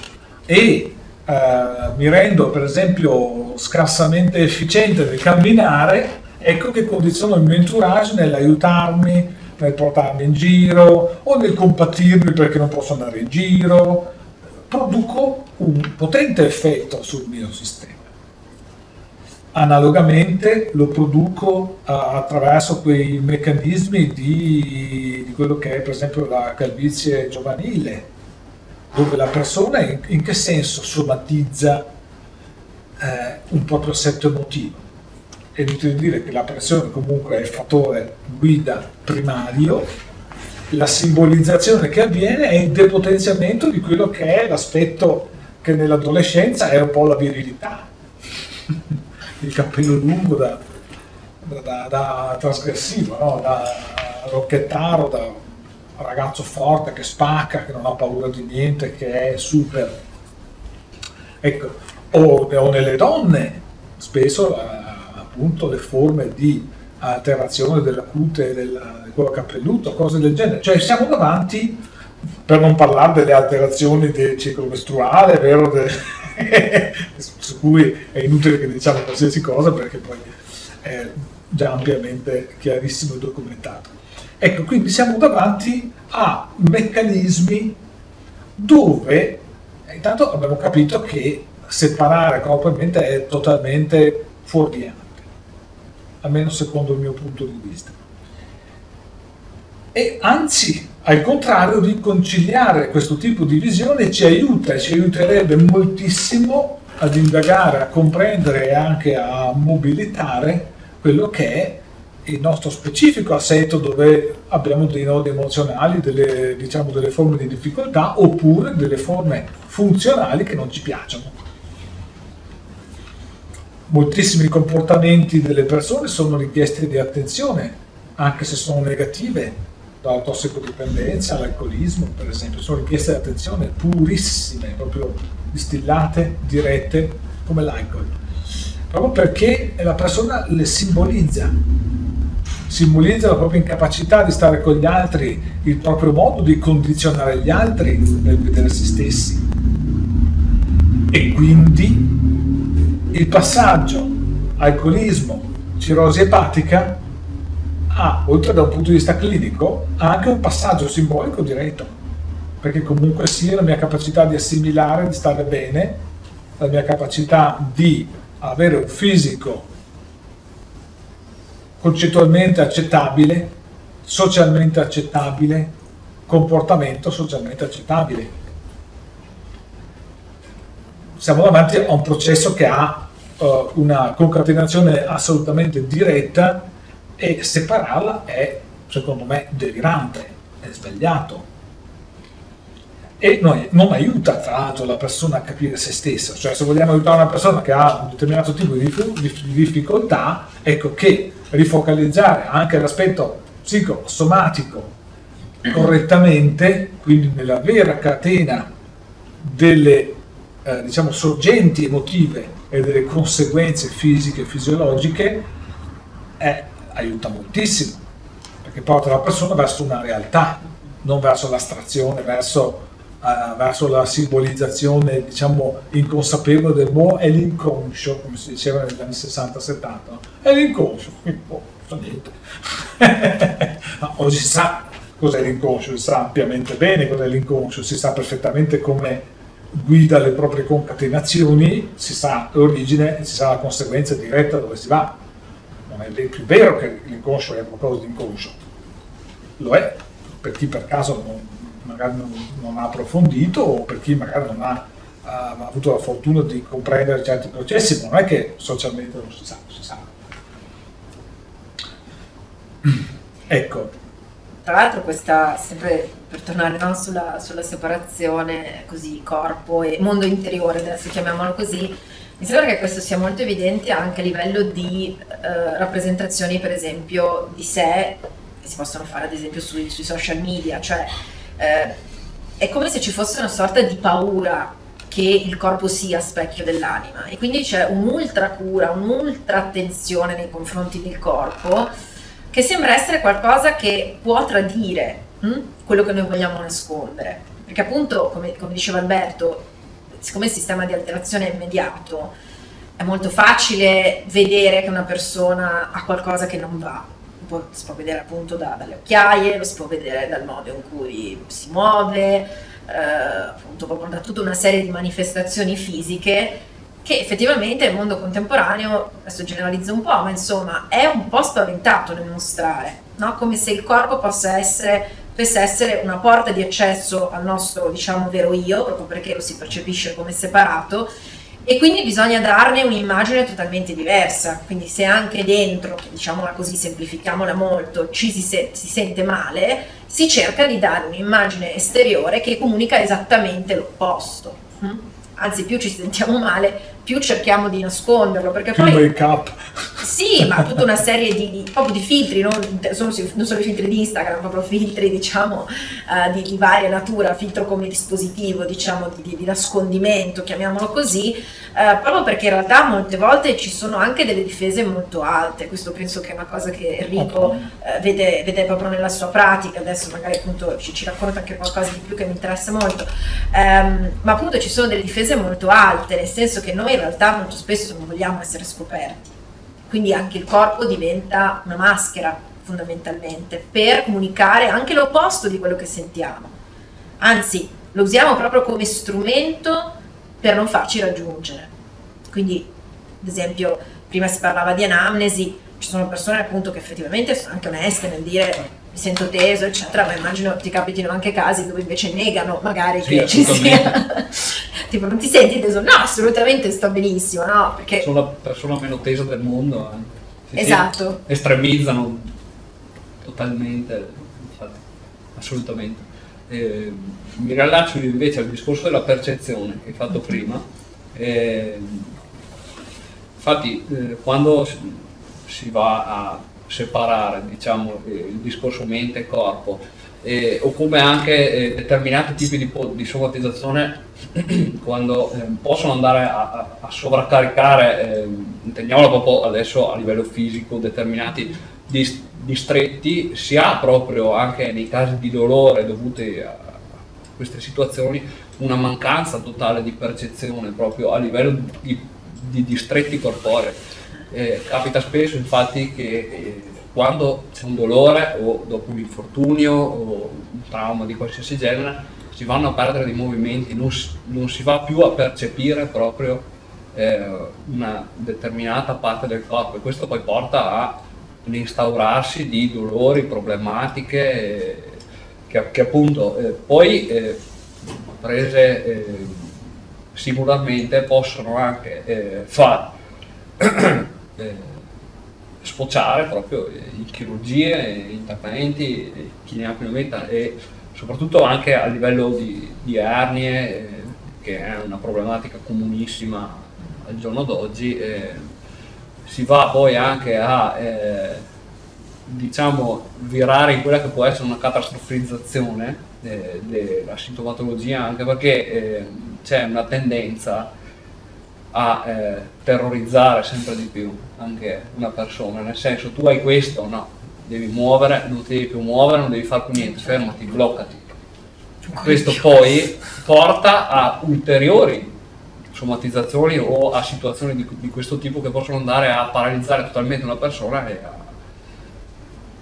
e eh, mi rendo per esempio scarsamente efficiente nel camminare, ecco che condiziono il mio entourage nell'aiutarmi, nel portarmi in giro o nel compatirmi perché non posso andare in giro, produco un potente effetto sul mio sistema. Analogamente lo produco attraverso quei meccanismi di, di, quello che è per esempio la calvizie giovanile, dove la persona in, in che senso somatizza eh, un proprio assetto emotivo. È inutile dire che la pressione comunque è il fattore guida primario, la simbolizzazione che avviene è il depotenziamento di quello che è l'aspetto che nell'adolescenza è un po' la virilità il cappello lungo da, da, da trasgressivo, no? da rocchettaro, da ragazzo forte che spacca, che non ha paura di niente, che è super. Ecco, o, o nelle donne, spesso eh, appunto le forme di alterazione della cute del, del cuore cappelluto, cose del genere. Cioè siamo davanti, per non parlare delle alterazioni del ciclo mestruale, vero? De, su cui è inutile che diciamo qualsiasi cosa perché poi è già ampiamente chiarissimo e documentato. Ecco, quindi siamo davanti a meccanismi dove intanto abbiamo capito che separare corpo e mente è totalmente fuorviante, almeno secondo il mio punto di vista. E anzi, al contrario, riconciliare questo tipo di visione ci aiuta e ci aiuterebbe moltissimo ad indagare, a comprendere e anche a mobilitare quello che è il nostro specifico assetto dove abbiamo dei nodi emozionali, delle, diciamo, delle forme di difficoltà oppure delle forme funzionali che non ci piacciono. Moltissimi comportamenti delle persone sono richieste di attenzione, anche se sono negative, dalla tossicodipendenza all'alcolismo, per esempio, sono richieste di attenzione purissime, proprio distillate, dirette, come l'alcol, proprio perché la persona le simbolizza, simbolizza la propria incapacità di stare con gli altri, il proprio modo di condizionare gli altri nel vedere se stessi. E quindi il passaggio alcolismo, cirrosi epatica ha, oltre da un punto di vista clinico, anche un passaggio simbolico diretto, perché comunque sia la mia capacità di assimilare, di stare bene, la mia capacità di avere un fisico concettualmente accettabile, socialmente accettabile, comportamento socialmente accettabile. Siamo davanti a un processo che ha uh, una concatenazione assolutamente diretta e separarla è, secondo me, delirante, è sbagliato. E noi, non aiuta tra l'altro la persona a capire se stessa, cioè se vogliamo aiutare una persona che ha un determinato tipo di, di difficoltà, ecco che rifocalizzare anche l'aspetto psicosomatico correttamente, quindi nella vera catena delle eh, diciamo, sorgenti emotive e delle conseguenze fisiche e fisiologiche, eh, aiuta moltissimo, perché porta la persona verso una realtà, non verso l'astrazione, verso, uh, verso la simbolizzazione diciamo, inconsapevole del mo è l'inconscio, come si diceva negli anni 60-70, no? è l'inconscio, oh, niente. oggi si sa cos'è l'inconscio, si sa ampiamente bene cos'è l'inconscio, si sa perfettamente come guida le proprie concatenazioni, si sa l'origine e si sa la conseguenza diretta dove si va non è più vero che l'inconscio è qualcosa di inconscio, lo è per chi per caso non, magari non, non ha approfondito o per chi magari non ha, ha, avuto la fortuna di comprendere certi processi, ma non è che socialmente non si sa, si sa. Ecco. Tra l'altro questa, sempre per tornare no, sulla, sulla separazione così corpo e mondo interiore, adesso chiamiamolo così, mi sembra che questo sia molto evidente anche a livello di eh, rappresentazioni, per esempio, di sé che si possono fare ad esempio sui, sui social media, cioè eh, è come se ci fosse una sorta di paura che il corpo sia specchio dell'anima. E quindi c'è un'ultra cura, un'ultra attenzione nei confronti del corpo che sembra essere qualcosa che può tradire hm? quello che noi vogliamo nascondere. Perché appunto, come, come diceva Alberto, siccome il sistema di alterazione è immediato, è molto facile vedere che una persona ha qualcosa che non va. si può vedere appunto da, dalle occhiaie, lo si può vedere dal modo in cui si muove, eh, appunto proprio da tutta una serie di manifestazioni fisiche che effettivamente il mondo contemporaneo, adesso generalizzo un po', ma insomma è un po' spaventato nel mostrare, no? come se il corpo possa essere potesse essere una porta di accesso al nostro, diciamo, vero io, proprio perché lo si percepisce come separato, e quindi bisogna darne un'immagine totalmente diversa. Quindi se anche dentro, diciamola così, semplifichiamola molto, ci si, se- si sente male, si cerca di dare un'immagine esteriore che comunica esattamente l'opposto. Mm? Anzi, più ci sentiamo male, più cerchiamo di nasconderlo. Perché più poi... make up. Sì, ma tutta una serie di, di, proprio di filtri, non solo, non solo, i filtri di Instagram, proprio filtri diciamo uh, di, di, varia natura, filtro come dispositivo diciamo di, di nascondimento, chiamiamolo così, uh, proprio perché in realtà molte volte ci sono anche delle difese molto alte, questo penso che è una cosa che Enrico uh, vede, vede, proprio nella sua pratica, adesso magari appunto ci, ci, racconta anche qualcosa di più che mi interessa molto, um, ma appunto ci sono delle difese molto alte, nel senso che noi in realtà molto spesso non vogliamo essere scoperti quindi anche il corpo diventa una maschera fondamentalmente per comunicare anche l'opposto di quello che sentiamo. Anzi, lo usiamo proprio come strumento per non farci raggiungere. Quindi, ad esempio, prima si parlava di anamnesi, ci sono persone appunto che effettivamente sono anche oneste nel dire sento teso, eccetera, ma immagino ti capitino anche casi dove invece negano magari sì, che ci sia. tipo, non ti senti teso? No, assolutamente sto benissimo, no? Perché... Sono la persona meno tesa del mondo. Eh. esatto. Estremizzano totalmente, infatti, assolutamente. Eh, mi riallaccio invece al discorso della percezione che hai fatto prima. Eh, infatti, quando si va a separare diciamo, il discorso mente-corpo, eh, o come anche eh, determinati tipi di, di somatizzazione quando eh, possono andare a, a, a sovraccaricare, eh, intendiamolo proprio adesso a livello fisico, determinati dis- distretti, si ha proprio anche nei casi di dolore dovuti a queste situazioni una mancanza totale di percezione proprio a livello di, di distretti corporei. Eh, capita spesso infatti che eh, quando c'è un dolore o dopo un infortunio o un trauma di qualsiasi genere si vanno a perdere dei movimenti, non si, non si va più a percepire proprio eh, una determinata parte del corpo e questo poi porta all'instaurarsi di dolori, problematiche eh, che, che, appunto eh, poi eh, prese singolarmente possono anche eh, sfociare proprio in chirurgie, interventi, chi ne ha più ne metta e soprattutto anche a livello di, di ernie, eh, che è una problematica comunissima al giorno d'oggi, eh, si va poi anche a eh, diciamo virare in quella che può essere una catastrofizzazione eh, della sintomatologia, anche perché eh, c'è una tendenza a eh, terrorizzare sempre di più anche una persona, nel senso tu hai questo, no, devi muovere, non ti devi più muovere, non devi fare più niente, fermati, bloccati. Questo poi porta a ulteriori somatizzazioni o a situazioni di, di, questo tipo che possono andare a paralizzare totalmente una persona e a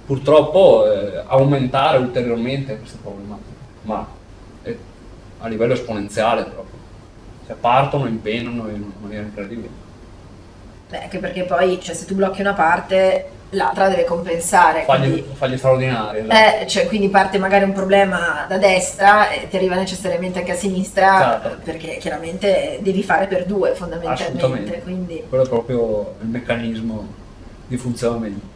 purtroppo eh, aumentare ulteriormente queste problematiche, ma eh, a livello esponenziale proprio. Cioè partono, impenano in maniera incredibile. Beh, anche perché poi, cioè, se tu blocchi una parte, l'altra deve compensare. Fagli, quindi, fagli straordinari. Eh, cioè, quindi parte magari un problema da destra e ti arriva necessariamente anche a sinistra, Certo. perché chiaramente devi fare per due fondamentalmente. Assolutamente. Quindi, Quello è proprio il meccanismo di funzionamento.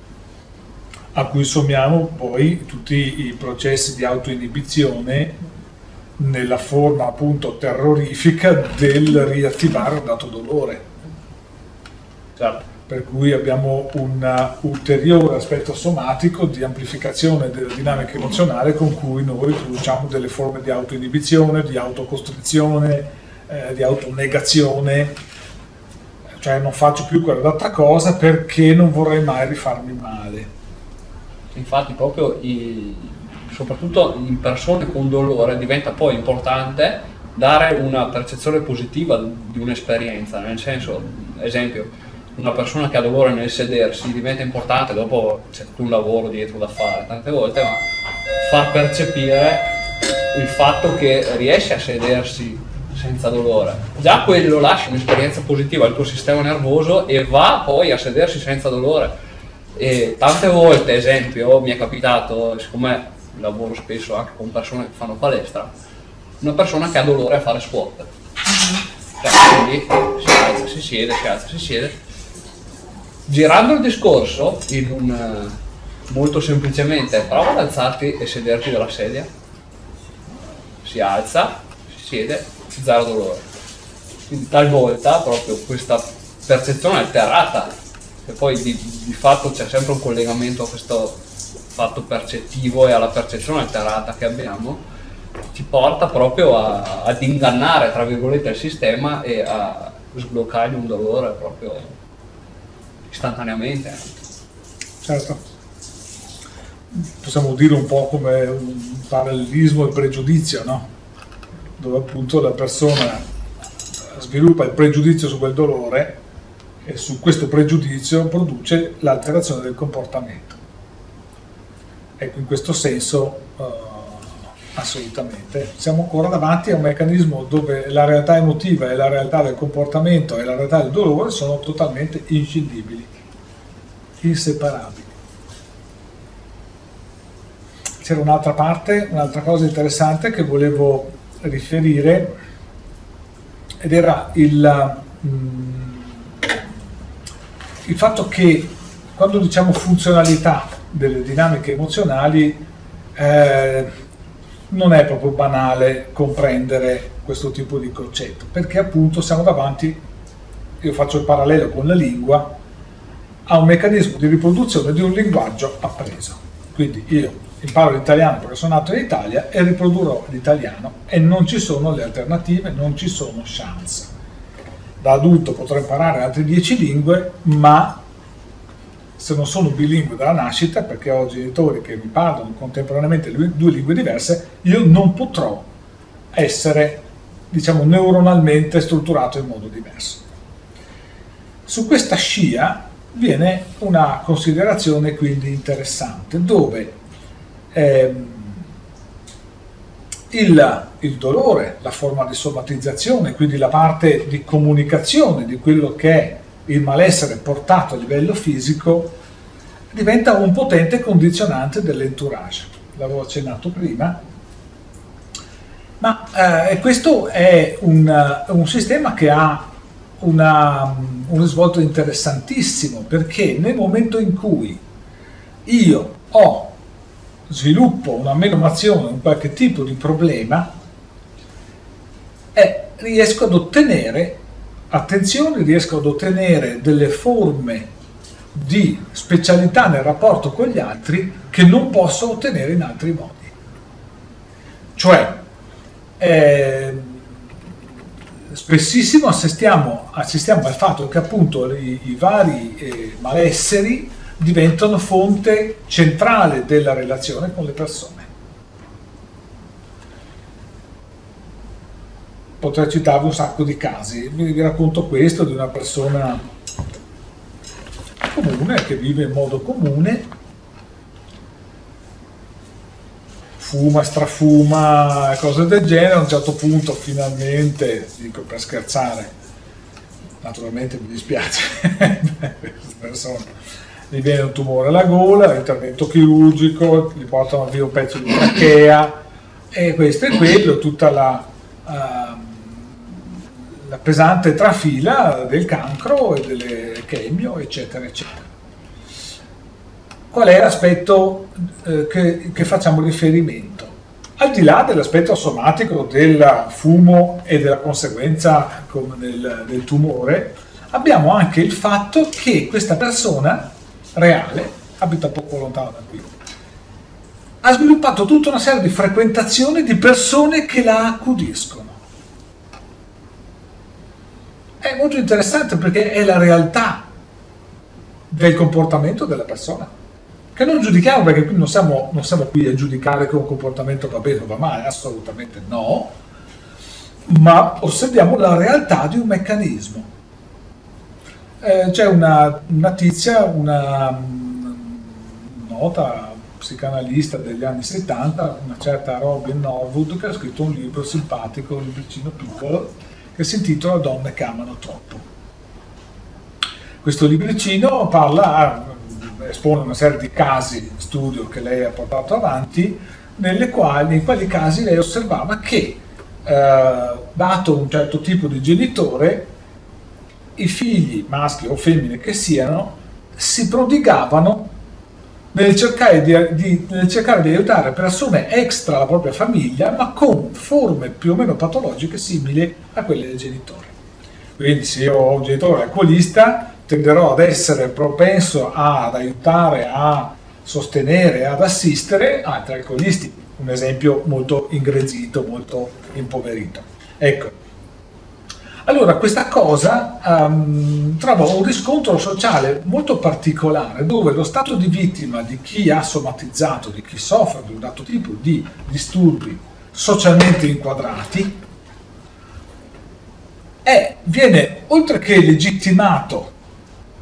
a cui sommiamo poi tutti i processi di autoinibizione nella forma appunto terrorifica del riattivare un dato dolore. Certo. Per cui abbiamo un ulteriore aspetto somatico di amplificazione della dinamica emozionale con cui noi riproduciamo delle forme di autoinibizione, di autocostrizione, eh, di autonegazione, cioè non faccio più quell'altra cosa perché non vorrei mai rifarmi male. Infatti proprio i- soprattutto in persone con dolore diventa poi importante dare una percezione positiva di un'esperienza, nel senso, esempio, una persona che ha dolore nel sedersi diventa importante, dopo c'è tutto un lavoro dietro da fare tante volte, ma far percepire il fatto che riesce a sedersi senza dolore. Già quello lascia un'esperienza positiva al tuo sistema nervoso e va poi a sedersi senza dolore. E tante volte, esempio, mi è capitato, siccome lavoro spesso anche con persone che fanno palestra, una persona che ha dolore a fare squat. Cioè, quindi si alza, si siede, si alza, si siede. Girando il discorso, in un, eh, molto semplicemente, prova ad alzarti e sederti dalla sedia. Si alza, si siede, zero dolore. Quindi talvolta proprio questa percezione alterata, che poi di, di fatto c'è sempre un collegamento a questo fatto percettivo e alla percezione alterata che abbiamo, ci porta proprio a- ad ingannare, tra virgolette, il sistema e a sbloccargli un dolore proprio istantaneamente. Certo. Possiamo dire un po' come un parallelismo e pregiudizio, no? Dove appunto la persona sviluppa il pregiudizio su quel dolore e su questo pregiudizio produce l'alterazione del comportamento. Ecco, in questo senso eh, assolutamente. Siamo ancora davanti a un meccanismo dove la realtà emotiva e la realtà del comportamento e la realtà del dolore sono totalmente inscindibili, inseparabili. C'era un'altra parte, un'altra cosa interessante che volevo riferire ed era il, mm, il fatto che quando diciamo funzionalità delle dinamiche emozionali eh, non è proprio banale comprendere questo tipo di concetto, perché appunto siamo davanti, io faccio il parallelo con la lingua, a un meccanismo di riproduzione di un linguaggio appreso. Quindi io imparo l'italiano perché sono nato in Italia e riprodurrò l'italiano e non ci sono le alternative, non ci sono chance. Da adulto potrò imparare altre dieci lingue, ma se non sono bilingue dalla nascita, perché ho genitori che mi parlano contemporaneamente due lingue diverse, io non potrò essere, diciamo, neuronalmente strutturato in modo diverso. Su questa scia viene una considerazione quindi interessante, dove ehm, il, il, dolore, la forma di somatizzazione, quindi la parte di comunicazione di quello che è il malessere portato a livello fisico, diventa un potente condizionante dell'entourage. L'avevo accennato prima. Ma eh, questo è un, un sistema che ha una, un risvolto interessantissimo perché nel momento in cui io ho, sviluppo una menomazione, un qualche tipo di problema, eh, riesco ad ottenere, attenzione, riesco ad ottenere delle forme di specialità nel rapporto con gli altri che non posso ottenere in altri modi. Cioè, eh, spessissimo assistiamo, assistiamo, al fatto che appunto i, i vari eh, malesseri diventano fonte centrale della relazione con le persone. Potrei citarvi un sacco di casi, vi racconto questo di una persona comune che vive in modo comune fuma, strafuma, cose del genere, a un certo punto finalmente, dico per scherzare, naturalmente mi dispiace, persona, gli viene un tumore alla gola, intervento chirurgico, gli portano via un pezzo di trachea e questo e quello, tutta la, uh, la pesante trafila del cancro e delle chemio, eccetera, eccetera qual è l'aspetto eh, che, che, facciamo riferimento. Al di là dell'aspetto somatico del fumo e della conseguenza del, del tumore, abbiamo anche il fatto che questa persona reale, abita poco lontano da qui, ha sviluppato tutta una serie di frequentazioni di persone che la accudiscono. È molto interessante perché è la realtà del comportamento della persona che non giudichiamo perché qui non siamo, non siamo qui a giudicare che un comportamento va bene o va male, assolutamente no, ma osserviamo la realtà di un meccanismo. Eh, c'è una, una tizia, una mm, nota psicanalista degli anni 70, una certa Robin Norwood, che ha scritto un libro simpatico, un libricino piccolo, che si intitola Donne che amano troppo. Questo libricino parla, espone una serie di casi studio che lei ha portato avanti, quali, nei quali casi lei osservava che, eh, dato un certo tipo di genitore, i figli, maschi o femmine che siano, si prodigavano nel cercare di, di, nel cercare di aiutare persone extra alla propria famiglia, ma con forme più o meno patologiche simili a quelle del genitore. Quindi se io ho un genitore alcolista, tenderò ad essere propenso ad aiutare, a sostenere, ad assistere altri alcolisti. Un esempio molto ingrezito, molto impoverito. Ecco. Allora, questa cosa um, trova un riscontro sociale molto particolare, dove lo stato di vittima di chi ha somatizzato, di chi soffre di un dato tipo di disturbi socialmente inquadrati, è, viene oltre che legittimato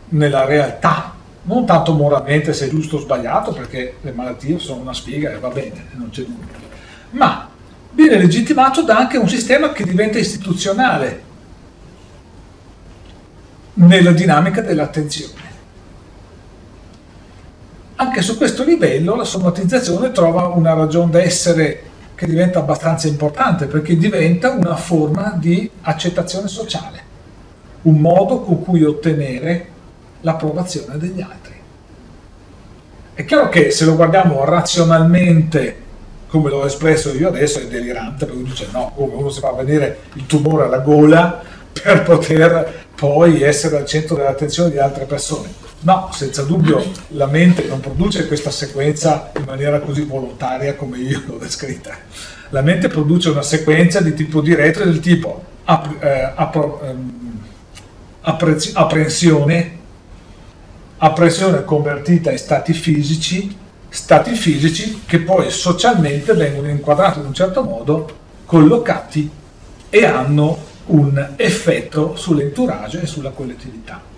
nella realtà, non tanto moralmente se è giusto o sbagliato, perché le malattie sono una spiega e va bene, non c'è nulla, ma viene legittimato da anche un sistema che diventa istituzionale nella dinamica dell'attenzione. Anche su questo livello la somatizzazione trova una ragione d'essere che diventa abbastanza importante perché diventa una forma di accettazione sociale, un modo con cui ottenere l'approvazione degli altri. È chiaro che se lo guardiamo razionalmente, come l'ho espresso io adesso, è delirante, perché uno dice no, come uno si fa venire il tumore alla gola per poter poi essere al centro dell'attenzione di altre persone. No, senza dubbio la mente non produce questa sequenza in maniera così volontaria come io l'ho descritta. La mente produce una sequenza di tipo diretto del tipo ap- eh, apro- ehm, apprezz- apprensione, apprensione convertita in stati fisici, stati fisici che poi socialmente vengono inquadrati in un certo modo, collocati e hanno un effetto sull'entourage e sulla collettività.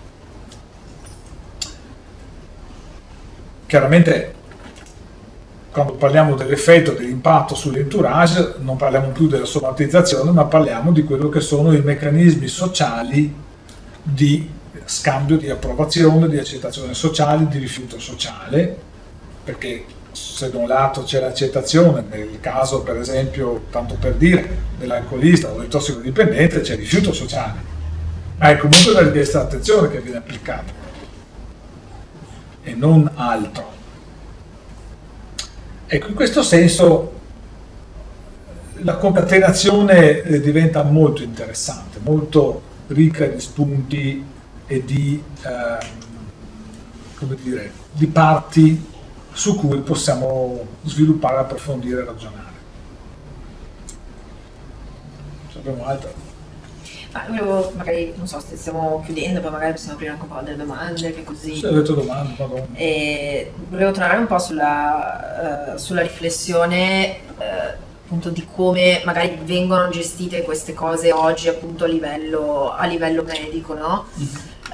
Chiaramente quando parliamo dell'effetto, dell'impatto sull'entourage, non parliamo più della somatizzazione, ma parliamo di quello che sono i meccanismi sociali di scambio di approvazione, di accettazione sociale, di rifiuto sociale, perché se da un lato c'è l'accettazione, nel caso per esempio, tanto per dire, dell'alcolista o del tossicodipendente, c'è il rifiuto sociale, ma è comunque la richiesta di attenzione che viene applicata e non altro. Ecco, in questo senso la concatenazione eh, diventa molto interessante, molto ricca di spunti e di, eh, come dire, di parti su cui possiamo sviluppare, approfondire e ragionare. Abbiamo altro? Ma volevo, magari, non so, se stiamo chiudendo, poi magari possiamo aprire anche un po' delle domande, che così... Se avete domande, madonna. E volevo tornare un po' sulla, eh, sulla riflessione eh, appunto di come magari vengono gestite queste cose oggi appunto a livello, a livello medico, no?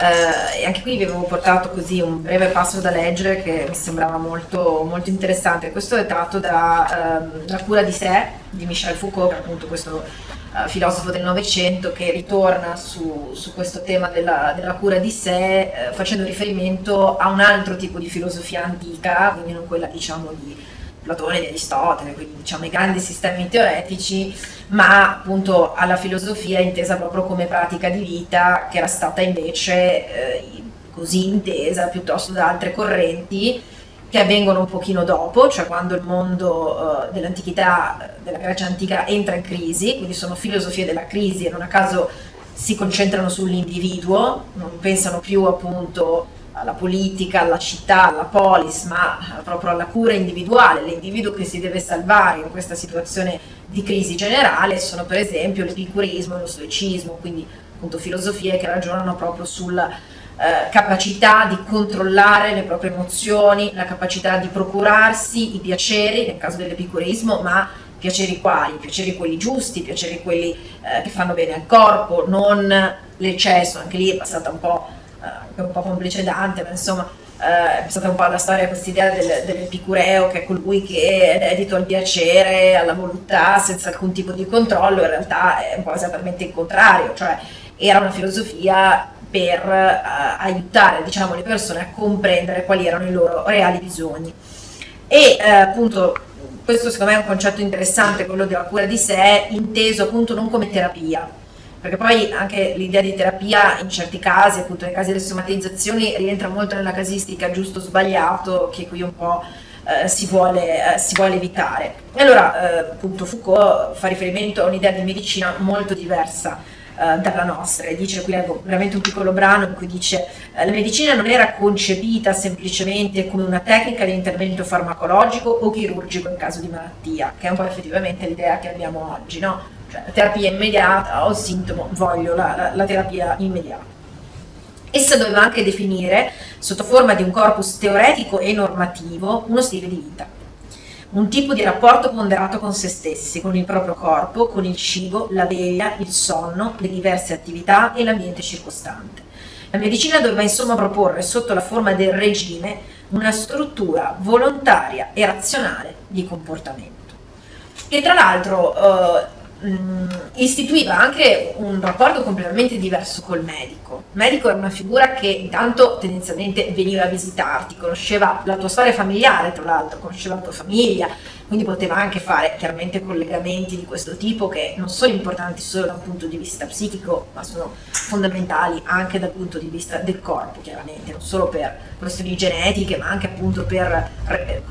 Eh, e anche qui vi avevo portato così un breve passo da leggere che mi sembrava molto, molto interessante. Questo è tratto da ehm, La cura di sé di Michel Foucault, che appunto questo eh, filosofo del Novecento che ritorna su, su questo tema della, della, cura di sé eh, facendo riferimento a un altro tipo di filosofia antica, quindi non quella diciamo di Platone, di Aristotele, quindi diciamo i grandi sistemi teoretici, ma appunto alla filosofia intesa proprio come pratica di vita che era stata invece eh, così intesa piuttosto da altre correnti che avvengono un pochino dopo, cioè quando il mondo uh, dell'antichità, della Grecia antica entra in crisi, quindi sono filosofie della crisi e non a caso si concentrano sull'individuo, non pensano più appunto alla politica, alla città, alla polis, ma proprio alla cura individuale, l'individuo che si deve salvare in questa situazione di crisi generale sono per esempio l'epicurismo e lo stoicismo, quindi appunto filosofie che ragionano proprio sulla eh, capacità di controllare le proprie emozioni, la capacità di procurarsi i piaceri, nel caso dell'epicurismo, ma piaceri quali? Piaceri quelli giusti, piaceri quelli eh, che fanno bene al corpo, non l'eccesso, anche lì è passata un po' anche un po' complice Dante, ma insomma eh, è stata un po' la storia questa idea del, dell'epicureo che è colui che è dedito al piacere, alla voluttà, senza alcun tipo di controllo, in realtà è un po' esattamente il contrario, cioè era una filosofia per eh, aiutare diciamo, le persone a comprendere quali erano i loro reali bisogni. E eh, appunto questo secondo me è un concetto interessante, quello della cura di sé, inteso appunto non come terapia, perché poi anche l'idea di terapia in certi casi, appunto nei casi delle somatizzazioni, rientra molto nella casistica giusto o sbagliato che qui un po' eh, si, vuole, eh, si, vuole, evitare. E allora eh, appunto Foucault fa riferimento a un'idea di medicina molto diversa eh, dalla nostra e dice, qui leggo veramente un piccolo brano in cui dice eh, la medicina non era concepita semplicemente come una tecnica di intervento farmacologico o chirurgico in caso di malattia, che è un po' effettivamente l'idea che abbiamo oggi, no? cioè terapia immediata, il sintomo, voglio la, la, la terapia immediata. Essa doveva anche definire, sotto forma di un corpus teoretico e normativo, uno stile di vita, un tipo di rapporto ponderato con se stessi, con il proprio corpo, con il cibo, la veglia, il sonno, le diverse attività e l'ambiente circostante. La medicina doveva insomma proporre, sotto la forma del regime, una struttura volontaria e razionale di comportamento. E tra l'altro eh, istituiva anche un rapporto completamente diverso col medico. Il medico era una figura che intanto tendenzialmente veniva a visitarti, conosceva la tua storia familiare, tra l'altro, conosceva la tua famiglia, quindi poteva anche fare chiaramente collegamenti di questo tipo che non sono importanti solo da un punto di vista psichico, ma sono fondamentali anche dal punto di vista del corpo, chiaramente, non solo per questioni genetiche, ma anche appunto per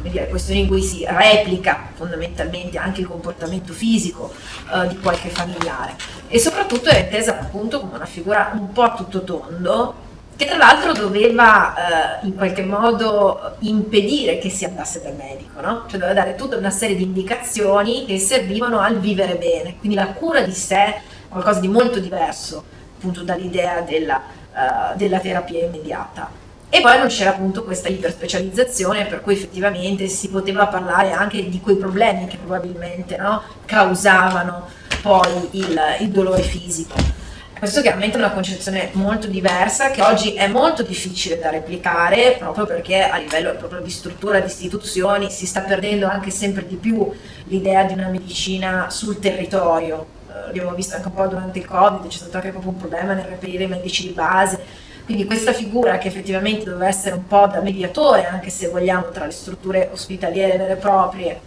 dire, questioni in cui si replica fondamentalmente anche il comportamento fisico eh, di qualche familiare. E soprattutto è intesa appunto come una figura un po' a tutto tondo, che tra l'altro doveva eh, in qualche modo impedire che si andasse dal medico, no? cioè doveva dare tutta una serie di indicazioni che servivano al vivere bene, quindi la cura di sé, qualcosa di molto diverso appunto dall'idea della, uh, della terapia immediata. E poi non c'era appunto questa iperspecializzazione per cui effettivamente si poteva parlare anche di quei problemi che probabilmente no, causavano poi il, il dolore fisico. Questo chiaramente è una concezione molto diversa che oggi è molto difficile da replicare proprio perché a livello proprio di struttura, di istituzioni si sta perdendo anche sempre di più l'idea di una medicina sul territorio. Eh, abbiamo visto anche un po' durante il Covid, c'è stato anche proprio un problema nel reperire i medici di base. Quindi questa figura che effettivamente doveva essere un po' da mediatore, anche se vogliamo, tra le strutture ospitaliere vere e proprie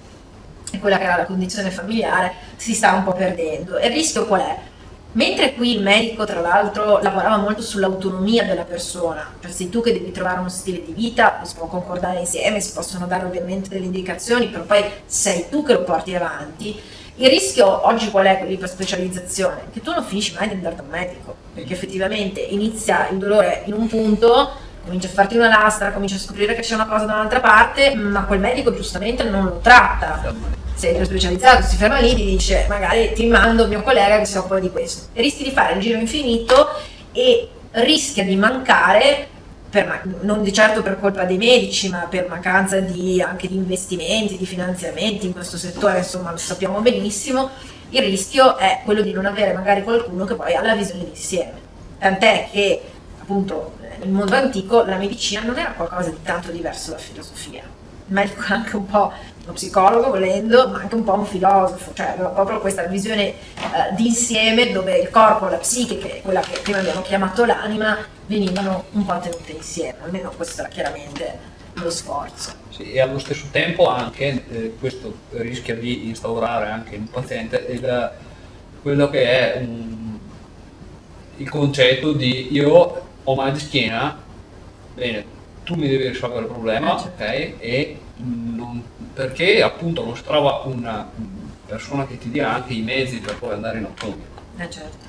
e quella che era la condizione familiare, si sta un po' perdendo. E il rischio qual è? Mentre qui il medico, tra l'altro, lavorava molto sull'autonomia della persona, cioè sei tu che devi trovare uno stile di vita, si può concordare insieme, si possono dare ovviamente delle indicazioni, però poi sei tu che lo porti avanti. Il rischio oggi qual è con l'iperspecializzazione? Che tu non finisci mai di andare da un medico, perché effettivamente inizia il dolore in un punto, comincia a farti una lastra, comincia a scoprire che c'è una cosa da un'altra parte, ma quel medico giustamente non lo tratta sei specializzato, si ferma lì, ti dice magari ti mando il mio collega che si occupa di questo. E rischi di fare il giro infinito e rischia di mancare, per, non di certo per colpa dei medici, ma per mancanza di, anche di investimenti, di finanziamenti in questo settore, insomma lo sappiamo benissimo, il rischio è quello di non avere magari qualcuno che poi ha la visione d'insieme. Tant'è che appunto nel mondo antico la medicina non era qualcosa di tanto diverso dalla filosofia. Il medico è anche un po' uno psicologo volendo, ma anche un po' un filosofo, cioè aveva proprio questa visione eh, d'insieme dove il corpo, la psiche, che è quella che prima abbiamo chiamato l'anima, venivano un po' tenute insieme, almeno questo era chiaramente lo sforzo. Sì, e allo stesso tempo anche, eh, questo rischia di instaurare anche in un paziente il, quello che è un, il concetto di io ho mal di schiena, bene, tu mi devi risolvere il problema, eh, certo. ok? E non, perché appunto non si trova una persona che ti dia anche i mezzi per poi andare in autonomia. Eh certo.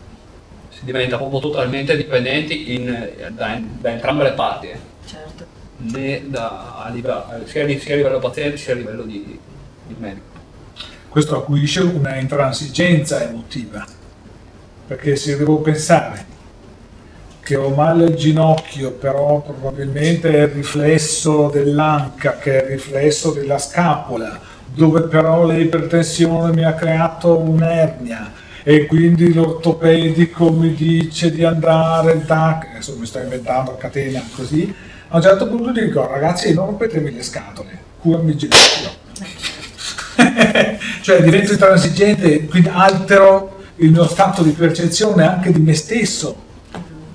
Si diventa proprio totalmente dipendenti in, da, da, entrambe le parti. Certo. Da, a livello, sia, sia, a livello paziente sia a livello di, di medico. Questo acuisce una intransigenza emotiva, perché se devo pensare che ho male al ginocchio, però probabilmente è il riflesso dell'anca, che è il riflesso della scapola, dove però l'ipertensione mi ha creato un'ernia. E quindi l'ortopedico mi dice di andare da, adesso mi sto inventando a catena così, a un certo punto dico ragazzi non rompetemi le scatole, curami il ginocchio. cioè divento intransigente, quindi altero il mio stato di percezione anche di me stesso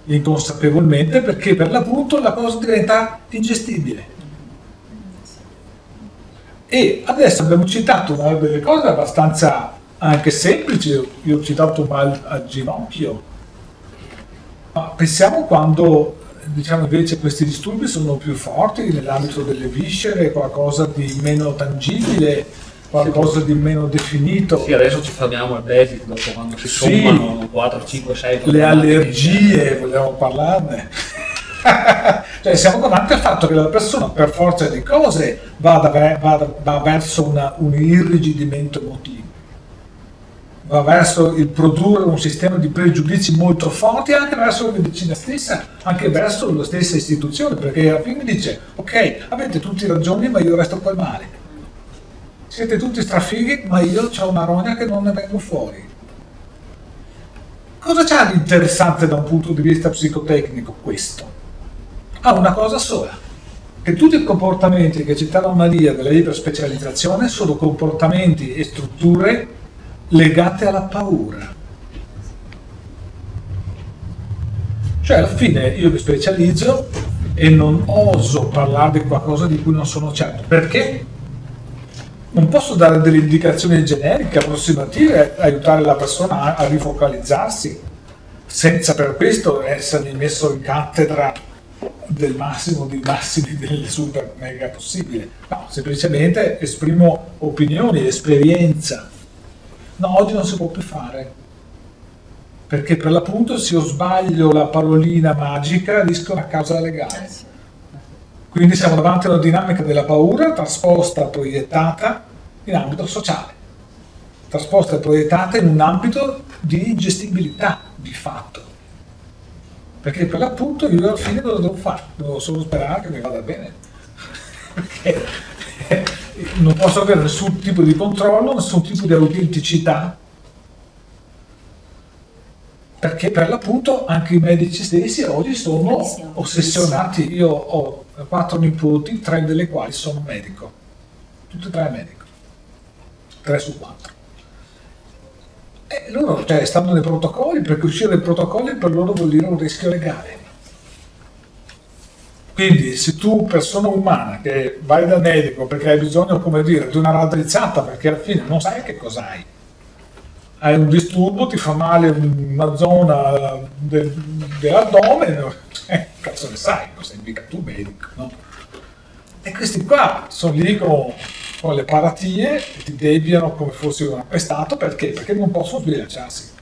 inconsapevolmente perché per l'appunto la cosa diventa ingestibile. E adesso abbiamo citato una delle cose abbastanza anche semplici, io ho citato mal al ginocchio, ma pensiamo quando diciamo invece questi disturbi sono più forti nell'ambito delle viscere, qualcosa di meno tangibile, qualcosa di meno definito. Sì, adesso ci fermiamo al basic, dopo quando si sommano sì, 4, 5, 6 Le allergie, vogliamo parlarne. cioè siamo davanti al fatto che la persona per forza di cose vada, vada, va verso una, un irrigidimento emotivo, va verso il produrre un sistema di pregiudizi molto forti anche verso la medicina stessa, anche verso la stessa istituzione, perché alla fine dice ok, avete tutti ragioni ma io resto col male siete tutti strafighi, ma io ho una rogna che non ne vengo fuori. Cosa c'ha di interessante da un punto di vista psicotecnico questo? Ha una cosa sola, che tutti i comportamenti che citava Maria della iperspecializzazione sono comportamenti e strutture legate alla paura. Cioè alla fine io mi specializzo e non oso parlare di qualcosa di cui non sono certo. Perché? Non posso dare delle indicazioni generiche, approssimative, aiutare la persona a, rifocalizzarsi, senza per questo essermi messo in cattedra del massimo dei massimi del super mega possibile. No, semplicemente esprimo opinioni, esperienza. No, oggi non si può più fare. Perché per l'appunto se io sbaglio la parolina magica rischio una causa legale. Quindi siamo davanti a una dinamica della paura trasposta, proiettata in ambito sociale, trasposta e proiettata in un ambito di gestibilità di fatto. Perché per l'appunto io alla fine cosa devo fare? Devo solo sperare che mi vada bene. Perché non posso avere nessun tipo di controllo, nessun tipo di autenticità perché per l'appunto anche i medici stessi oggi sono ossessionati. Io ho quattro nipoti, tre delle quali sono medico, tutti e tre medico, tre su quattro. E loro cioè, stanno nei protocolli, perché uscire dai protocolli per loro vuol dire un rischio legale. Quindi se tu, persona umana, che vai dal medico perché hai bisogno, come dire, di una raddrizzata, perché alla fine non sai che cosa hai, un disturbo, ti fa male una zona del, dell'addome, eh, cazzo ne sai, non sei mica tu medico, no? E questi qua sono lì con, con le paratie e ti deviano come fossi un appestato perché? Perché non possono sbilanciarsi.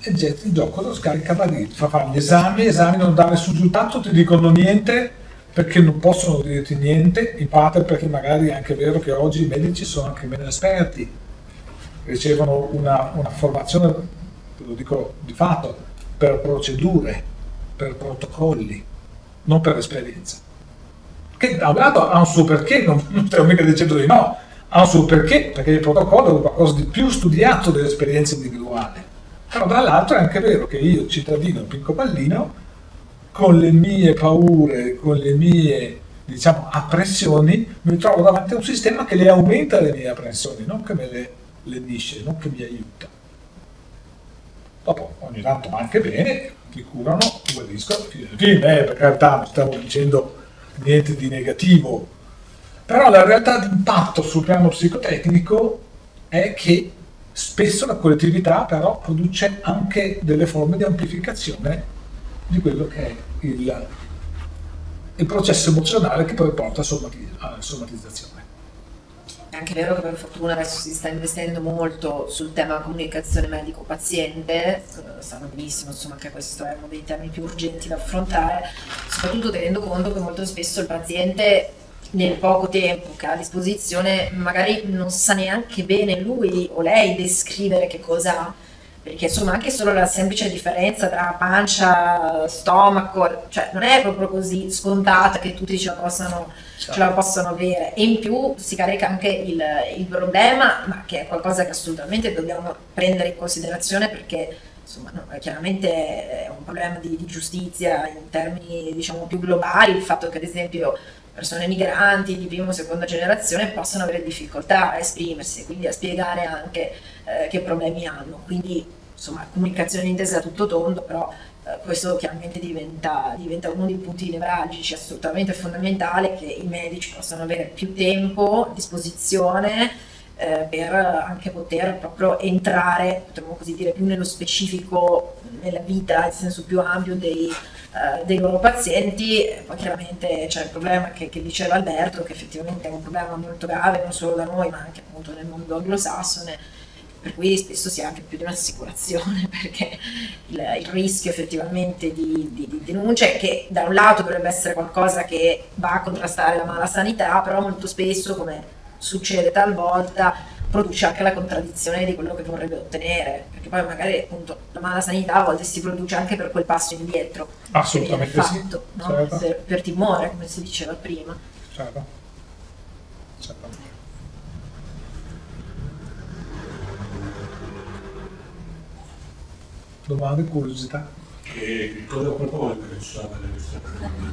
E getti il gioco lo scarica da lì, ti fa fare gli esami, esami non danno nessun risultato, ti dicono niente perché non possono dirti niente, in parte perché magari è anche vero che oggi i medici sono anche meno esperti ricevono una, una formazione, lo dico di fatto, per procedure, per protocolli, non per esperienza. Che da un lato ha un suo perché, non, stiamo mica dicendo di no, ha un suo perché, perché il protocollo è qualcosa di più studiato dell'esperienza individuale. Però dall'altro è anche vero che io, cittadino picco pallino, con le mie paure, con le mie diciamo, apprensioni, mi trovo davanti a un sistema che le aumenta le mie apprensioni, non che me le le dice, non che mi aiuta. Dopo ogni tanto va anche bene, ti curano, guariscono, fine del film, eh, per carità non stiamo dicendo niente di negativo, però la realtà d'impatto sul piano psicotecnico è che spesso la collettività però produce anche delle forme di amplificazione di quello che è il, il processo emozionale che poi porta alla somatizzazione. È anche vero che per fortuna adesso si sta investendo molto sul tema comunicazione medico-paziente, eh, sanno benissimo insomma, che questo è uno dei temi più urgenti da affrontare, soprattutto tenendo conto che molto spesso il paziente nel poco tempo che ha a disposizione magari non sa neanche bene lui o lei descrivere che cosa ha perché insomma anche solo la semplice differenza tra pancia, stomaco, cioè non è proprio così scontata che tutti ce la possano, ce la possono avere. E in più si carica anche il, il, problema, ma che è qualcosa che assolutamente dobbiamo prendere in considerazione perché insomma no, chiaramente è un problema di, di giustizia in termini diciamo più globali, il fatto che ad esempio persone migranti di prima o seconda generazione possono avere difficoltà a esprimersi, quindi a spiegare anche eh, che problemi hanno. Quindi insomma comunicazione intesa a tutto tondo, però eh, questo chiaramente diventa, diventa, uno dei punti nevralgici assolutamente fondamentale che i medici possano avere più tempo a disposizione eh, per anche poter proprio entrare, potremmo così dire, più nello specifico nella vita, nel senso più ampio dei, uh, dei loro pazienti. Poi chiaramente c'è il problema che, che, diceva Alberto, che effettivamente è un problema molto grave non solo da noi, ma anche appunto nel mondo anglosassone, per cui spesso si ha anche più di un'assicurazione, perché il, il rischio effettivamente di, di, di denuncia è che da un lato dovrebbe essere qualcosa che va a contrastare la mala sanità, però molto spesso, come succede talvolta, produce anche la contraddizione di quello che vorrebbe ottenere, perché poi magari appunto la mala sanità a volte si produce anche per quel passo indietro. Assolutamente fatto, sì. No? Certo. Per, per, timore, come si diceva prima. Certo. certo. Domande, curiosità? E cosa propone per risolvere questa problema?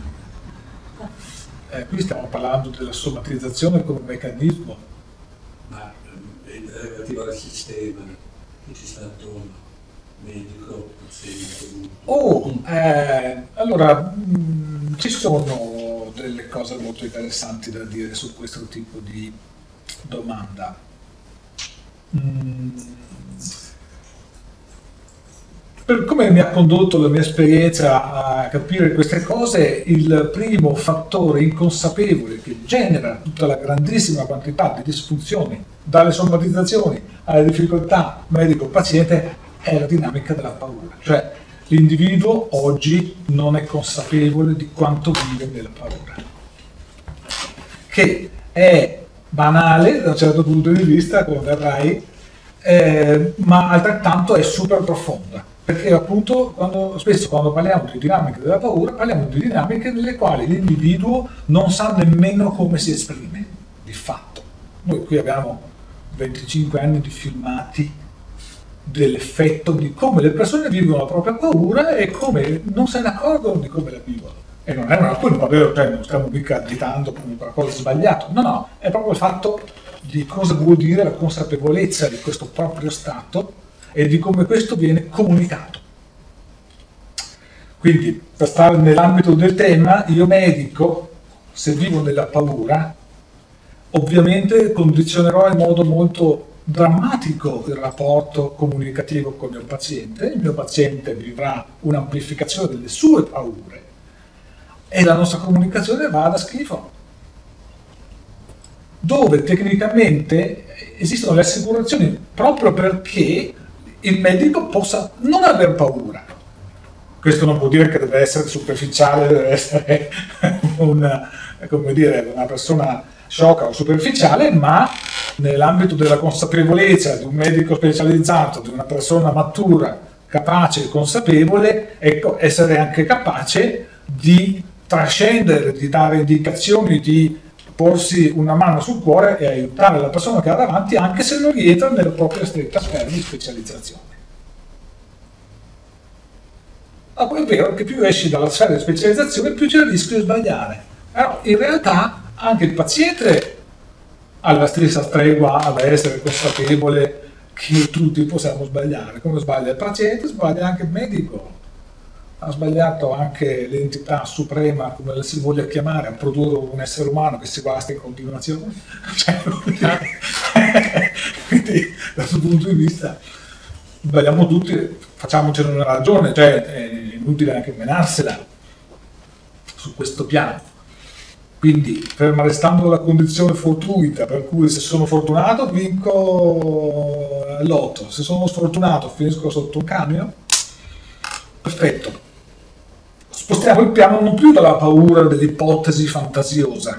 Eh, qui stiamo parlando della somatizzazione come meccanismo. Ma eh, relativo al sistema che ci sta attorno, medico, paziente. Oh, eh, allora mh, ci sono delle cose molto interessanti da dire su questo tipo di domanda. Mm. Per come mi ha condotto la mia esperienza a capire queste cose, il primo fattore inconsapevole che genera tutta la grandissima quantità di disfunzioni, dalle somatizzazioni alle difficoltà medico-paziente, è la dinamica della paura. Cioè l'individuo oggi non è consapevole di quanto vive nella paura. Che è banale da un certo punto di vista, come verrai, eh, ma altrettanto è super profonda. Perché appunto quando, spesso quando parliamo di dinamiche della paura, parliamo di dinamiche nelle quali l'individuo non sa nemmeno come si esprime, di fatto. Noi qui abbiamo 25 anni di filmati dell'effetto di come le persone vivono la propria paura e come non se ne accorgono di come la vivono. E non è una colpa, vero? Cioè, non stiamo mica additando come qualcosa di sbagliato, no, no, è proprio il fatto di cosa vuol dire la consapevolezza di questo proprio stato e di come questo viene comunicato. Quindi, per stare nell'ambito del tema, io medico, se vivo nella paura, ovviamente condizionerò in modo molto drammatico il rapporto comunicativo con il mio paziente, il mio paziente vivrà un'amplificazione delle sue paure e la nostra comunicazione va da schifo. Dove tecnicamente esistono le assicurazioni proprio perché il medico possa non aver paura. Questo non vuol dire che deve essere superficiale, deve essere una, dire, una persona sciocca o superficiale, ma nell'ambito della consapevolezza di un medico specializzato, di una persona matura, capace e consapevole, ecco, essere anche capace di trascendere, di dare indicazioni, di porsi una mano sul cuore e aiutare la persona che ha davanti anche se non rientra nella propria stretta sfera di specializzazione. Ma poi è vero che più esci dalla sfera di specializzazione più c'è il rischio di sbagliare. Però in realtà anche il paziente ha la stessa stregua ad essere consapevole che tutti possiamo sbagliare. Come sbaglia il paziente, sbaglia anche il medico ha sbagliato anche l'entità suprema, come la si voglia chiamare, a produrre un essere umano che si guasta in continuazione. Cioè, quindi, dal suo punto di vista, sbagliamo tutti, facciamocene una ragione, cioè è inutile anche menarsela su questo piano. Quindi, ferma restando la condizione fortuita, per cui se sono fortunato vinco l'otto, se sono sfortunato finisco sotto un camion, perfetto spostiamo il piano non più dalla paura dell'ipotesi fantasiosa.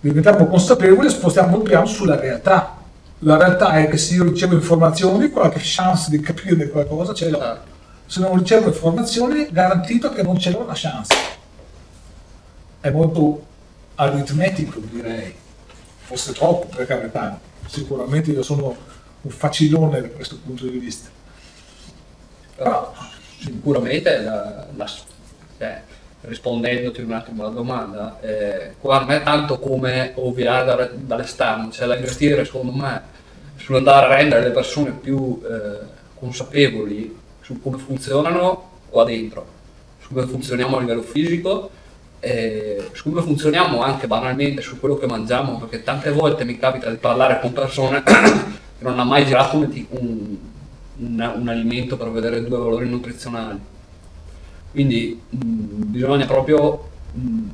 Diventiamo consapevoli e spostiamo il piano sulla realtà. La realtà è che se io ricevo informazioni, qualche chance di capire qualcosa ce l'ho. Se non ricevo informazioni, garantito che non ce l'ho una chance. È molto aritmetico, direi. Forse troppo, per carità. Sicuramente io sono un facilone da questo punto di vista. Però sicuramente la, la, cioè, rispondendoti un attimo alla domanda, eh, qua non è tanto come ovviare da, dall'esterno, cioè l'investire secondo me sull'andare a rendere le persone più eh, consapevoli su come funzionano qua dentro, su come funzioniamo a livello fisico, eh, su come funzioniamo anche banalmente su quello che mangiamo, perché tante volte mi capita di parlare con persone che non hanno mai girato un un, un alimento per vedere due valori nutrizionali. Quindi mh, mm, bisogna proprio mh, mm,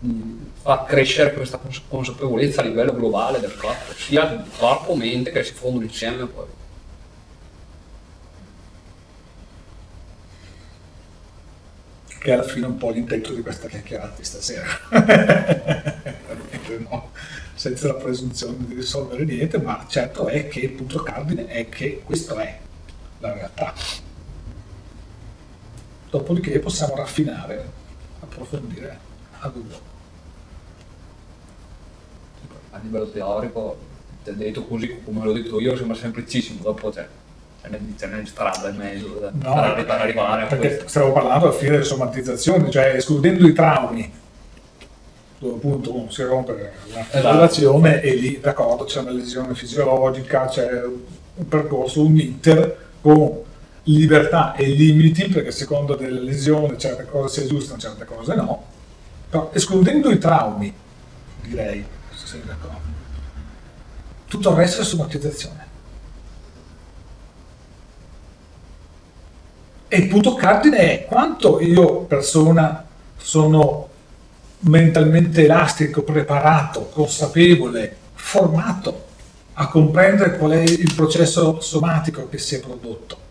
mh, far crescere questa consapevolezza a livello globale del corpo, sia corpo e mente che si fondono insieme poi. Che è alla fine un po' l'intento di questa chiacchierata di stasera. no senza la presunzione di risolvere niente, ma certo è che il punto cardine è che questo è la realtà. Dopodiché possiamo raffinare, approfondire a lungo. A livello teorico, detto così come l'ho detto io, sembra semplicissimo, dopo c'è ce n'è strada in mezzo no, per arrivare a perché questo. Stavo parlando alla fine delle somatizzazioni, cioè escludendo i traumi, dove appunto uno si rompe l'articolazione esatto. e lì d'accordo c'è una lesione fisiologica, c'è un percorso, un iter con libertà e limiti perché secondo delle lesioni certe cose si aggiustano, certe cose no, però escludendo i traumi direi essere d'accordo. Tutto il resto è somatizzazione. E il punto cardine è quanto io persona sono mentalmente elastico, preparato, consapevole, formato a comprendere qual è il processo somatico che si è prodotto.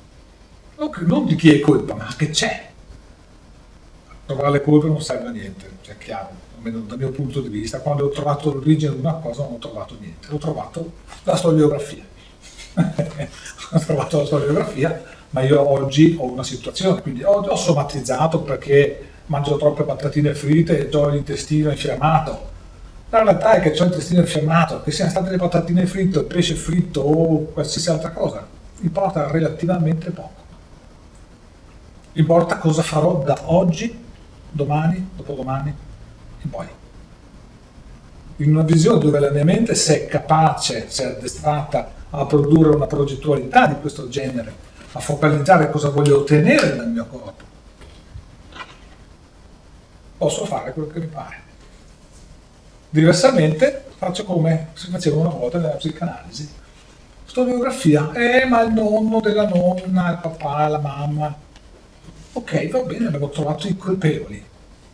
Non di chi è colpa, ma che c'è. Trovare le colpe non serve a niente, cioè chiaro, almeno dal mio punto di vista. Quando ho trovato l'origine di una cosa non ho trovato niente, ho trovato la storiografia. ho trovato la storiografia, ma io oggi ho una situazione, quindi ho, ho somatizzato perché mangio troppe patatine fritte e ho l'intestino infiammato la realtà è che c'è il intestino infiammato, che siano state le patatine fritte, il pesce fritto o qualsiasi altra cosa, importa relativamente poco. Importa cosa farò da oggi, domani, dopodomani in poi. In una visione dove la mia mente, se è capace, se è addestrata a produrre una progettualità di questo genere, a focalizzare cosa voglio ottenere dal mio corpo, posso fare quello che mi pare. Diversamente faccio come si faceva una volta nella psicanalisi. Storiografia, eh ma il nonno della nonna, il papà, la mamma. Ok, va bene, abbiamo trovato i colpevoli.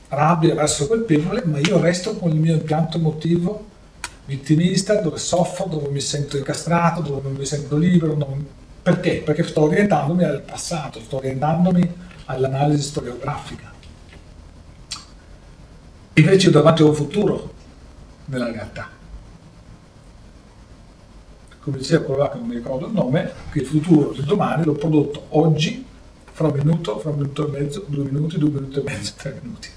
Rabbia verso il colpevole, ma io resto con il mio impianto emotivo vittimista, dove soffro, dove mi sento incastrato, dove non mi sento libero. Non... Perché? Perché sto orientandomi al passato, sto orientandomi all'analisi storiografica. Invece davanti a un futuro nella realtà. Come diceva quello che non mi ricordo il nome, che il futuro del domani l'ho prodotto oggi, fra un minuto, fra un minuto e mezzo, due minuti, due minuti e mezzo, tre minuti.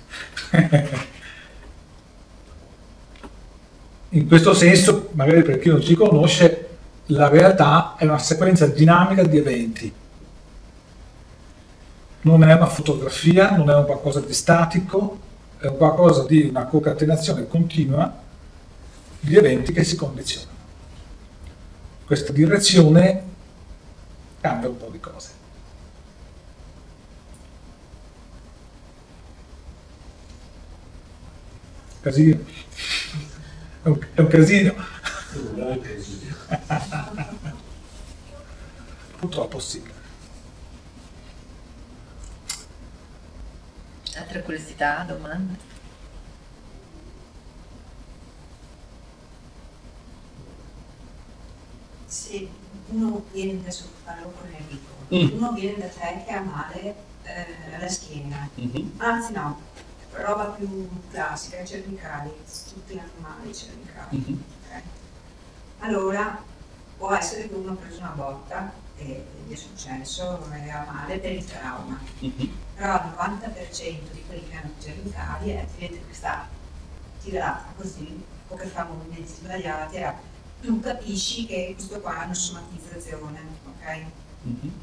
In questo senso, magari per chi non ci conosce, la realtà è una sequenza dinamica di eventi. Non è una fotografia, non è un qualcosa di statico, è un qualcosa di una concatenazione continua gli eventi che si condizionano. Questa direzione cambia un po' di cose. Casino. È un, è un casino. Purtroppo sì. Altre curiosità, domande? se uno viene, adesso parlo con Enrico, mm. uno viene da te che ha male eh, alla schiena, mm-hmm. anzi no, roba più classica, cervicali, tutti normali cervicali. Mm-hmm. Okay. Allora può essere che uno ha preso una botta e gli è successo, non aveva male per il trauma, mm-hmm. Però il 90% di quelli che hanno cervicali è gente che sta tirata così o che fa movimenti sbagliati tu capisci che questo qua è una somatizzazione, ok? Mm-hmm.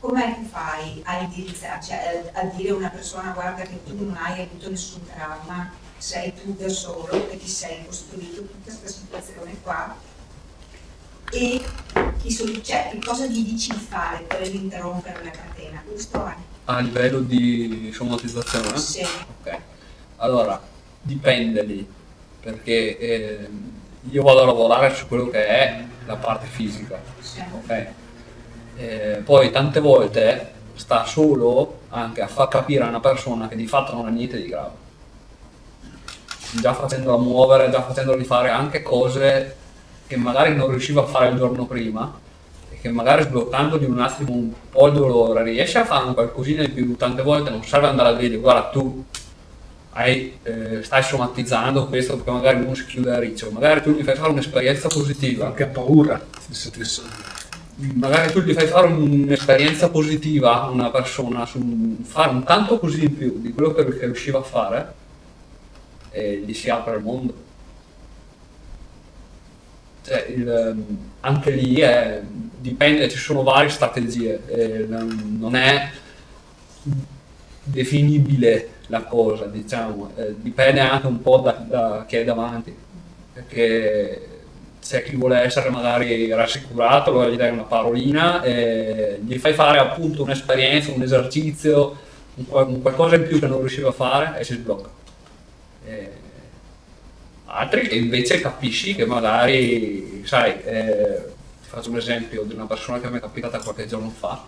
Com'è che fai a indirizzare, cioè a, dire a una persona guarda che tu non hai avuto nessun trauma, sei tu da solo e ti sei costruito tutta questa situazione qua e cioè, che cosa gli dici di fare per interrompere la catena? Questo è. A livello di somatizzazione? Sì. Ok. Allora, dipende lì, perché eh, io vado a lavorare su quello che è la parte fisica. Okay? Eh, poi tante volte sta solo anche a far capire a una persona che di fatto non ha niente di grave. Già facendola muovere, già facendola fare anche cose che magari non riusciva a fare il giorno prima che magari sbloccandogli un attimo un po' il dolore riesce a fare qualcosina di più. Tante volte non serve andare a dire guarda tu hai, eh, stai somatizzando questo perché magari uno si chiude a riccio, magari tu gli fai fare un'esperienza positiva. Che paura. Magari tu gli fai fare un'esperienza positiva a una persona, su fare un tanto così in più di quello che riusciva a fare e gli si apre il mondo. Cioè, il, anche lì è, dipende, ci sono varie strategie, eh, non è definibile la cosa, diciamo, eh, dipende anche un po' da, da, chi è davanti, perché c'è chi vuole essere magari rassicurato, allora gli dai una parolina, e gli fai fare appunto un'esperienza, un esercizio, un, un qualcosa in più che non riusciva a fare e si sblocca. E altri che invece capisci che magari, sai, eh, faccio un esempio di una persona che mi è capitata qualche giorno fa,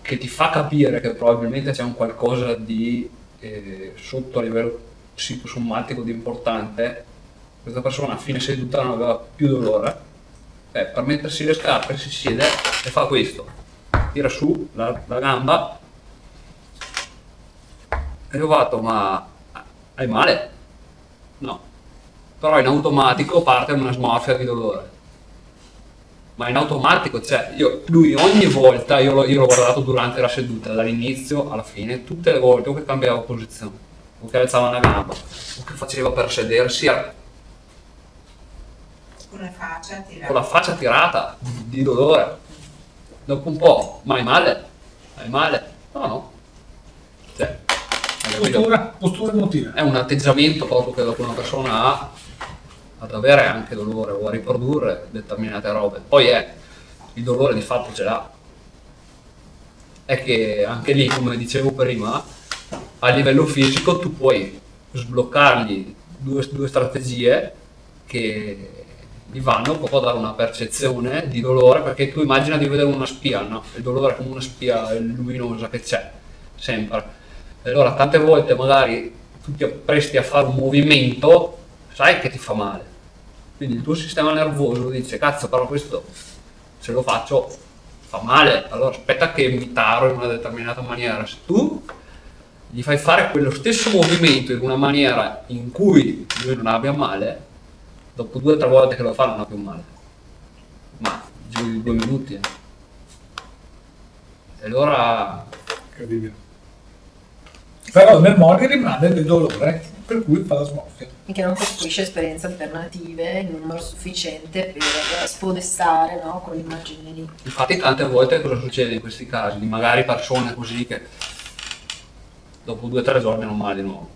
che ti fa capire che probabilmente c'è un qualcosa di eh, sotto a livello psicosomatico di importante, questa persona a fine seduta non aveva più dolore, eh, per mettersi le scarpe si siede e fa questo, tira su la, la gamba. E ho fatto ma hai male? No, però in automatico parte una smorfia di dolore ma in automatico, cioè io, lui ogni volta, io l'ho, io l'ho guardato durante la seduta, dall'inizio alla fine, tutte le volte o che cambiava posizione, o che alzava una gamba, o che faceva per sedersi a- Con la faccia tirata. con la faccia tirata di dolore. Dopo un po', ma hai male? Hai male? No, no. Postura, postura emotiva. è un atteggiamento proprio che una persona ha ad avere anche dolore o a riprodurre determinate robe. Poi è il dolore di fatto ce l'ha. È che anche lì, come dicevo prima, a livello fisico tu puoi sbloccargli due, due strategie che gli vanno proprio a dare una percezione di dolore perché tu immagina di vedere una spia, no? Il dolore è come una spia luminosa che c'è sempre. Allora tante volte magari tu ti appresti a fare un movimento, sai che ti fa male. Quindi il tuo sistema nervoso dice, cazzo, però questo se lo faccio fa male, allora aspetta che mi taro in una determinata maniera. Se tu gli fai fare quello stesso movimento in una maniera in cui lui non abbia male, dopo due o tre volte che lo fa non ha più male. Ma giù di due minuti. eh. E allora Incredibile. Però nel morire rimane del dolore, per cui fa la smorfia. che non costruisce esperienze alternative in numero sufficiente per spodestare no, quell'immagine lì. Infatti tante volte cosa succede in questi casi? Di magari persone così che dopo due o tre giorni non male di nuovo.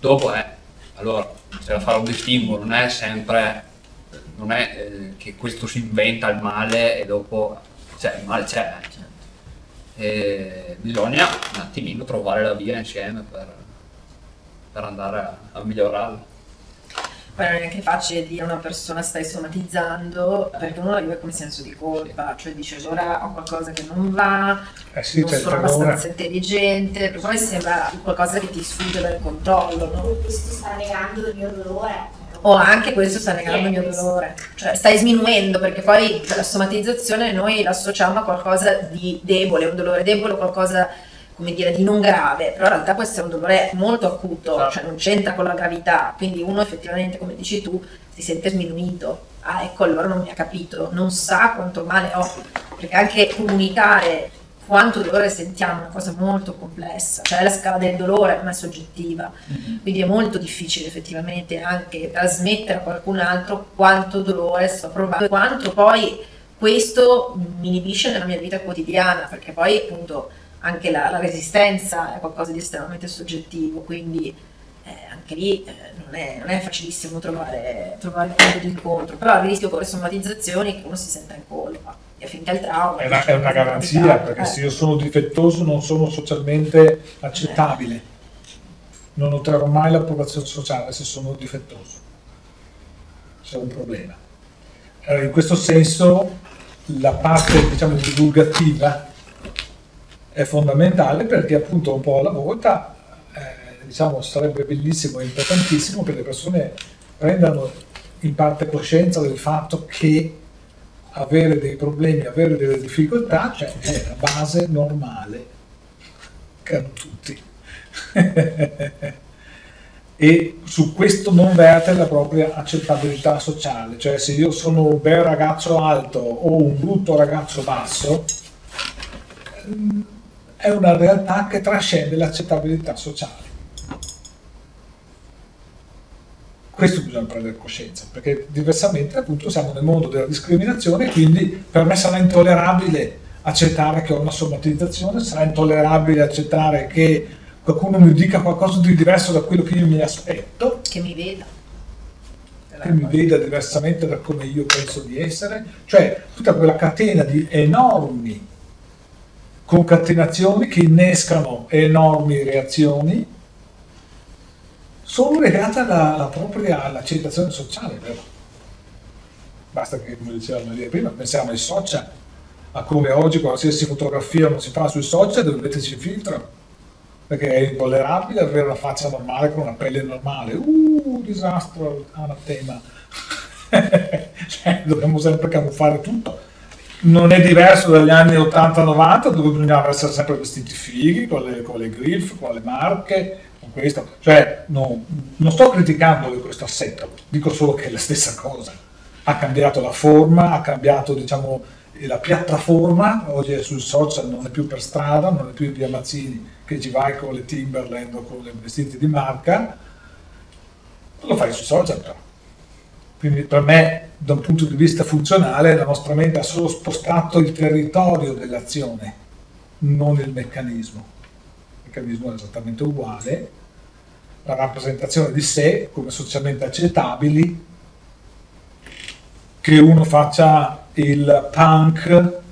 Dopo è, allora c'è da fare un distinguo, non è sempre, non è eh, che questo si inventa il male e dopo, cioè il male c'è. E bisogna un attimino trovare la via insieme per, per andare a, a migliorarlo. Poi non è neanche facile dire a una persona stai somatizzando perché uno vive come senso di colpa, cioè dice allora ho qualcosa che non va, Eh sì, non il sono abbastanza intelligente, poi sembra qualcosa che ti sfugge dal controllo, no? Questo sta negando il mio dolore. O anche questo sta negando il mio dolore, cioè stai sminuendo perché poi la somatizzazione noi la associamo a qualcosa di debole, un dolore debole, qualcosa come dire di non grave, però in realtà può essere un dolore molto acuto, cioè non c'entra con la gravità, quindi uno effettivamente come dici tu si sente sminuito, ah ecco allora non mi ha capito, non sa quanto male ho, perché anche comunicare quanto dolore sentiamo è una cosa molto complessa, cioè la scala del dolore non è soggettiva, quindi è molto difficile effettivamente anche trasmettere a qualcun altro quanto dolore sto provando e quanto poi questo mi inibisce nella mia vita quotidiana, perché poi appunto anche la, la resistenza è qualcosa di estremamente soggettivo, quindi eh, anche lì eh, non, è, non è facilissimo trovare, trovare il punto di incontro, però il rischio con le somatizzazioni è che uno si senta in colpa e finché il trauma... È una, è una garanzia, perché Eh. se io sono difettoso non sono socialmente accettabile. Non otterrò mai l'approvazione sociale se sono difettoso. C'è un problema. Eh, in questo senso la parte diciamo divulgativa è fondamentale perché appunto un po' alla volta eh, diciamo sarebbe bellissimo e importantissimo che le persone prendano in parte coscienza del fatto che avere dei problemi, avere delle difficoltà, cioè è la base normale che hanno tutti. e su questo non verte la propria accettabilità sociale, cioè se io sono un bel ragazzo alto o un brutto ragazzo basso, ehm, è una realtà che trascende l'accettabilità sociale. Questo bisogna prendere coscienza, perché diversamente appunto siamo nel mondo della discriminazione, quindi per me sarà intollerabile accettare che ho una somatizzazione, sarà intollerabile accettare che qualcuno mi dica qualcosa di diverso da quello che io mi aspetto, che mi veda. che mi veda diversamente da come io penso di essere, cioè tutta quella catena di enormi concatenazioni che innescano enormi reazioni solo legate alla, alla propria all'accettazione sociale, vero? Basta che, come diceva Maria prima, pensiamo ai social, a come oggi qualsiasi fotografia non si fa sui social dove metterci il filtro, perché è intollerabile avere una faccia normale con una pelle normale. Uh, disastro, anatema. cioè, dobbiamo sempre camuffare tutto. Non è diverso dagli anni 80-90 dove bisognava essere sempre vestiti fighi, con le, con le griff, con le marche, questo. Cioè, no, non sto criticando questo assetto, dico solo che è la stessa cosa. Ha cambiato la forma, ha cambiato, diciamo, la piattaforma, oggi è sul social, non è più per strada, non è più via Mazzini che ci vai con le Timberland o con i vestiti di marca, lo fai sui social però. Quindi per me, da un punto di vista funzionale, la nostra mente ha solo spostato il territorio dell'azione, non il meccanismo. Il meccanismo è esattamente uguale, la rappresentazione di sé come socialmente accettabili, che uno faccia il punk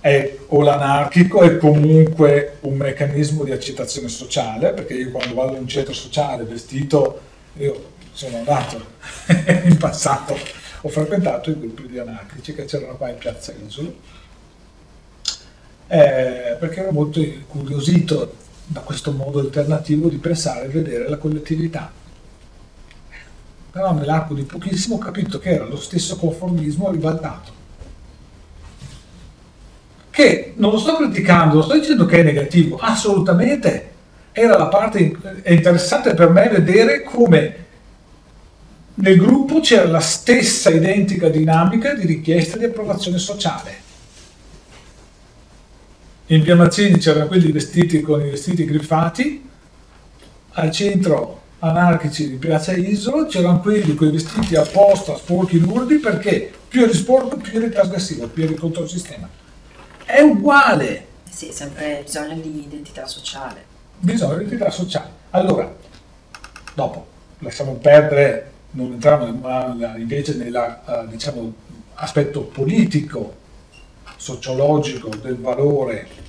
è, o l'anarchico è comunque un meccanismo di accettazione sociale, perché io quando vado in un centro sociale vestito, io sono andato in passato, ho frequentato i gruppi di anarchici che c'erano qua in Piazza Isolo, eh, perché ero molto incuriosito da questo modo alternativo di pensare e vedere la collettività. Però nell'arco di pochissimo ho capito che era lo stesso conformismo ribaltato. Che non lo sto criticando, lo sto dicendo che è negativo, assolutamente. Era la parte è interessante per me vedere come nel gruppo c'era la stessa identica dinamica di richiesta di approvazione sociale. In via Mazzini c'erano quelli vestiti con i vestiti griffati, al centro anarchici di Piazza Isola c'erano quelli con i vestiti apposta sporchi lurdi perché più eri sporco più eri trasgressivo, più eri contro il sistema. È uguale. Sì, sempre bisogno di identità sociale. Bisogno di identità sociale. Allora, dopo, lasciamo perdere non entriamo invece nell'aspetto diciamo, politico, sociologico del valore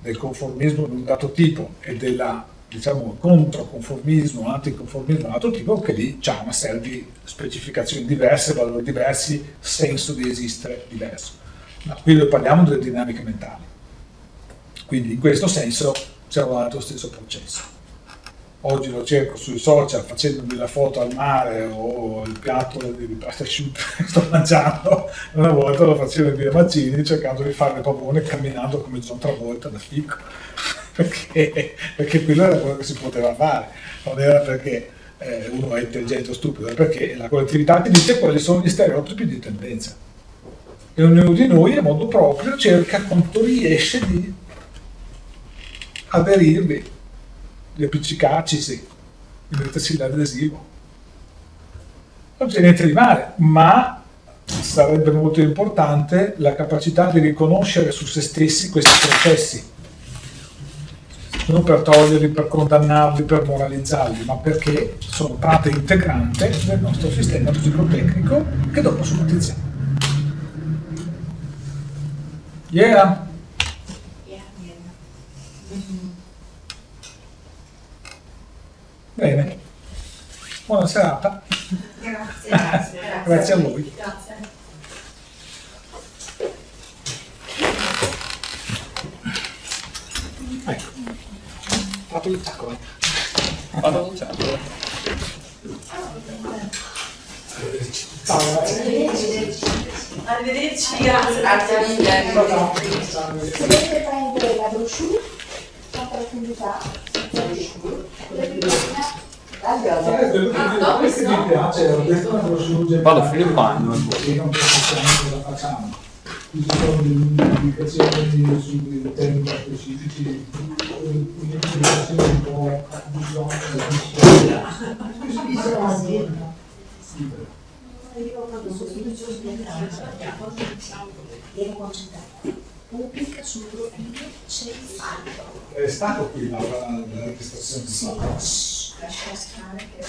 del conformismo di un dato tipo e del diciamo, controconformismo, anticonformismo di un altro tipo, che lì c'è una serie di specificazioni diverse, valori diversi, senso di esistere diverso. Ma qui noi parliamo delle dinamiche mentali. Quindi in questo senso siamo davanti allo stesso processo oggi lo cerco sui social facendomi la foto al mare o il piatto di pasta asciutta che sto mangiando, una volta lo facevo via Mazzini cercando di fare le pavone camminando come John Travolta da fico, perché, perché quello era quello che si poteva fare, non era perché eh, uno è intelligente o stupido, è perché la collettività ti dice quali sono gli stereotipi di tendenza. E ognuno di noi a modo proprio cerca quanto riesce di aderirvi di appiccicarci, di mettersi l'adesivo. Non c'è niente di male, ma sarebbe molto importante la capacità di riconoscere su se stessi questi processi, non per toglierli, per condannarli, per moralizzarli, ma perché sono parte integrante del nostro sistema psicotecnico che dopo somatizziamo. Yeah! Bene, buona serata. Grazie, grazie. Grazie a voi. Grazie. Ecco, fatto il tacco. Vado a ciao. Grazie. Arrivederci, grazie. Grazie mille. Potete prendere la brochure, la profondità, di Questo mi piace, ho detto una brochure. Vado bagno. Sì, non possiamo la facciamo. Ci sono delle sui temi specifici, un'indicazione un po' bisogno Devo concentrare. Pubblica sul profilo c'è il fallo. È stato qui la, registrazione di Sì, lascia stare che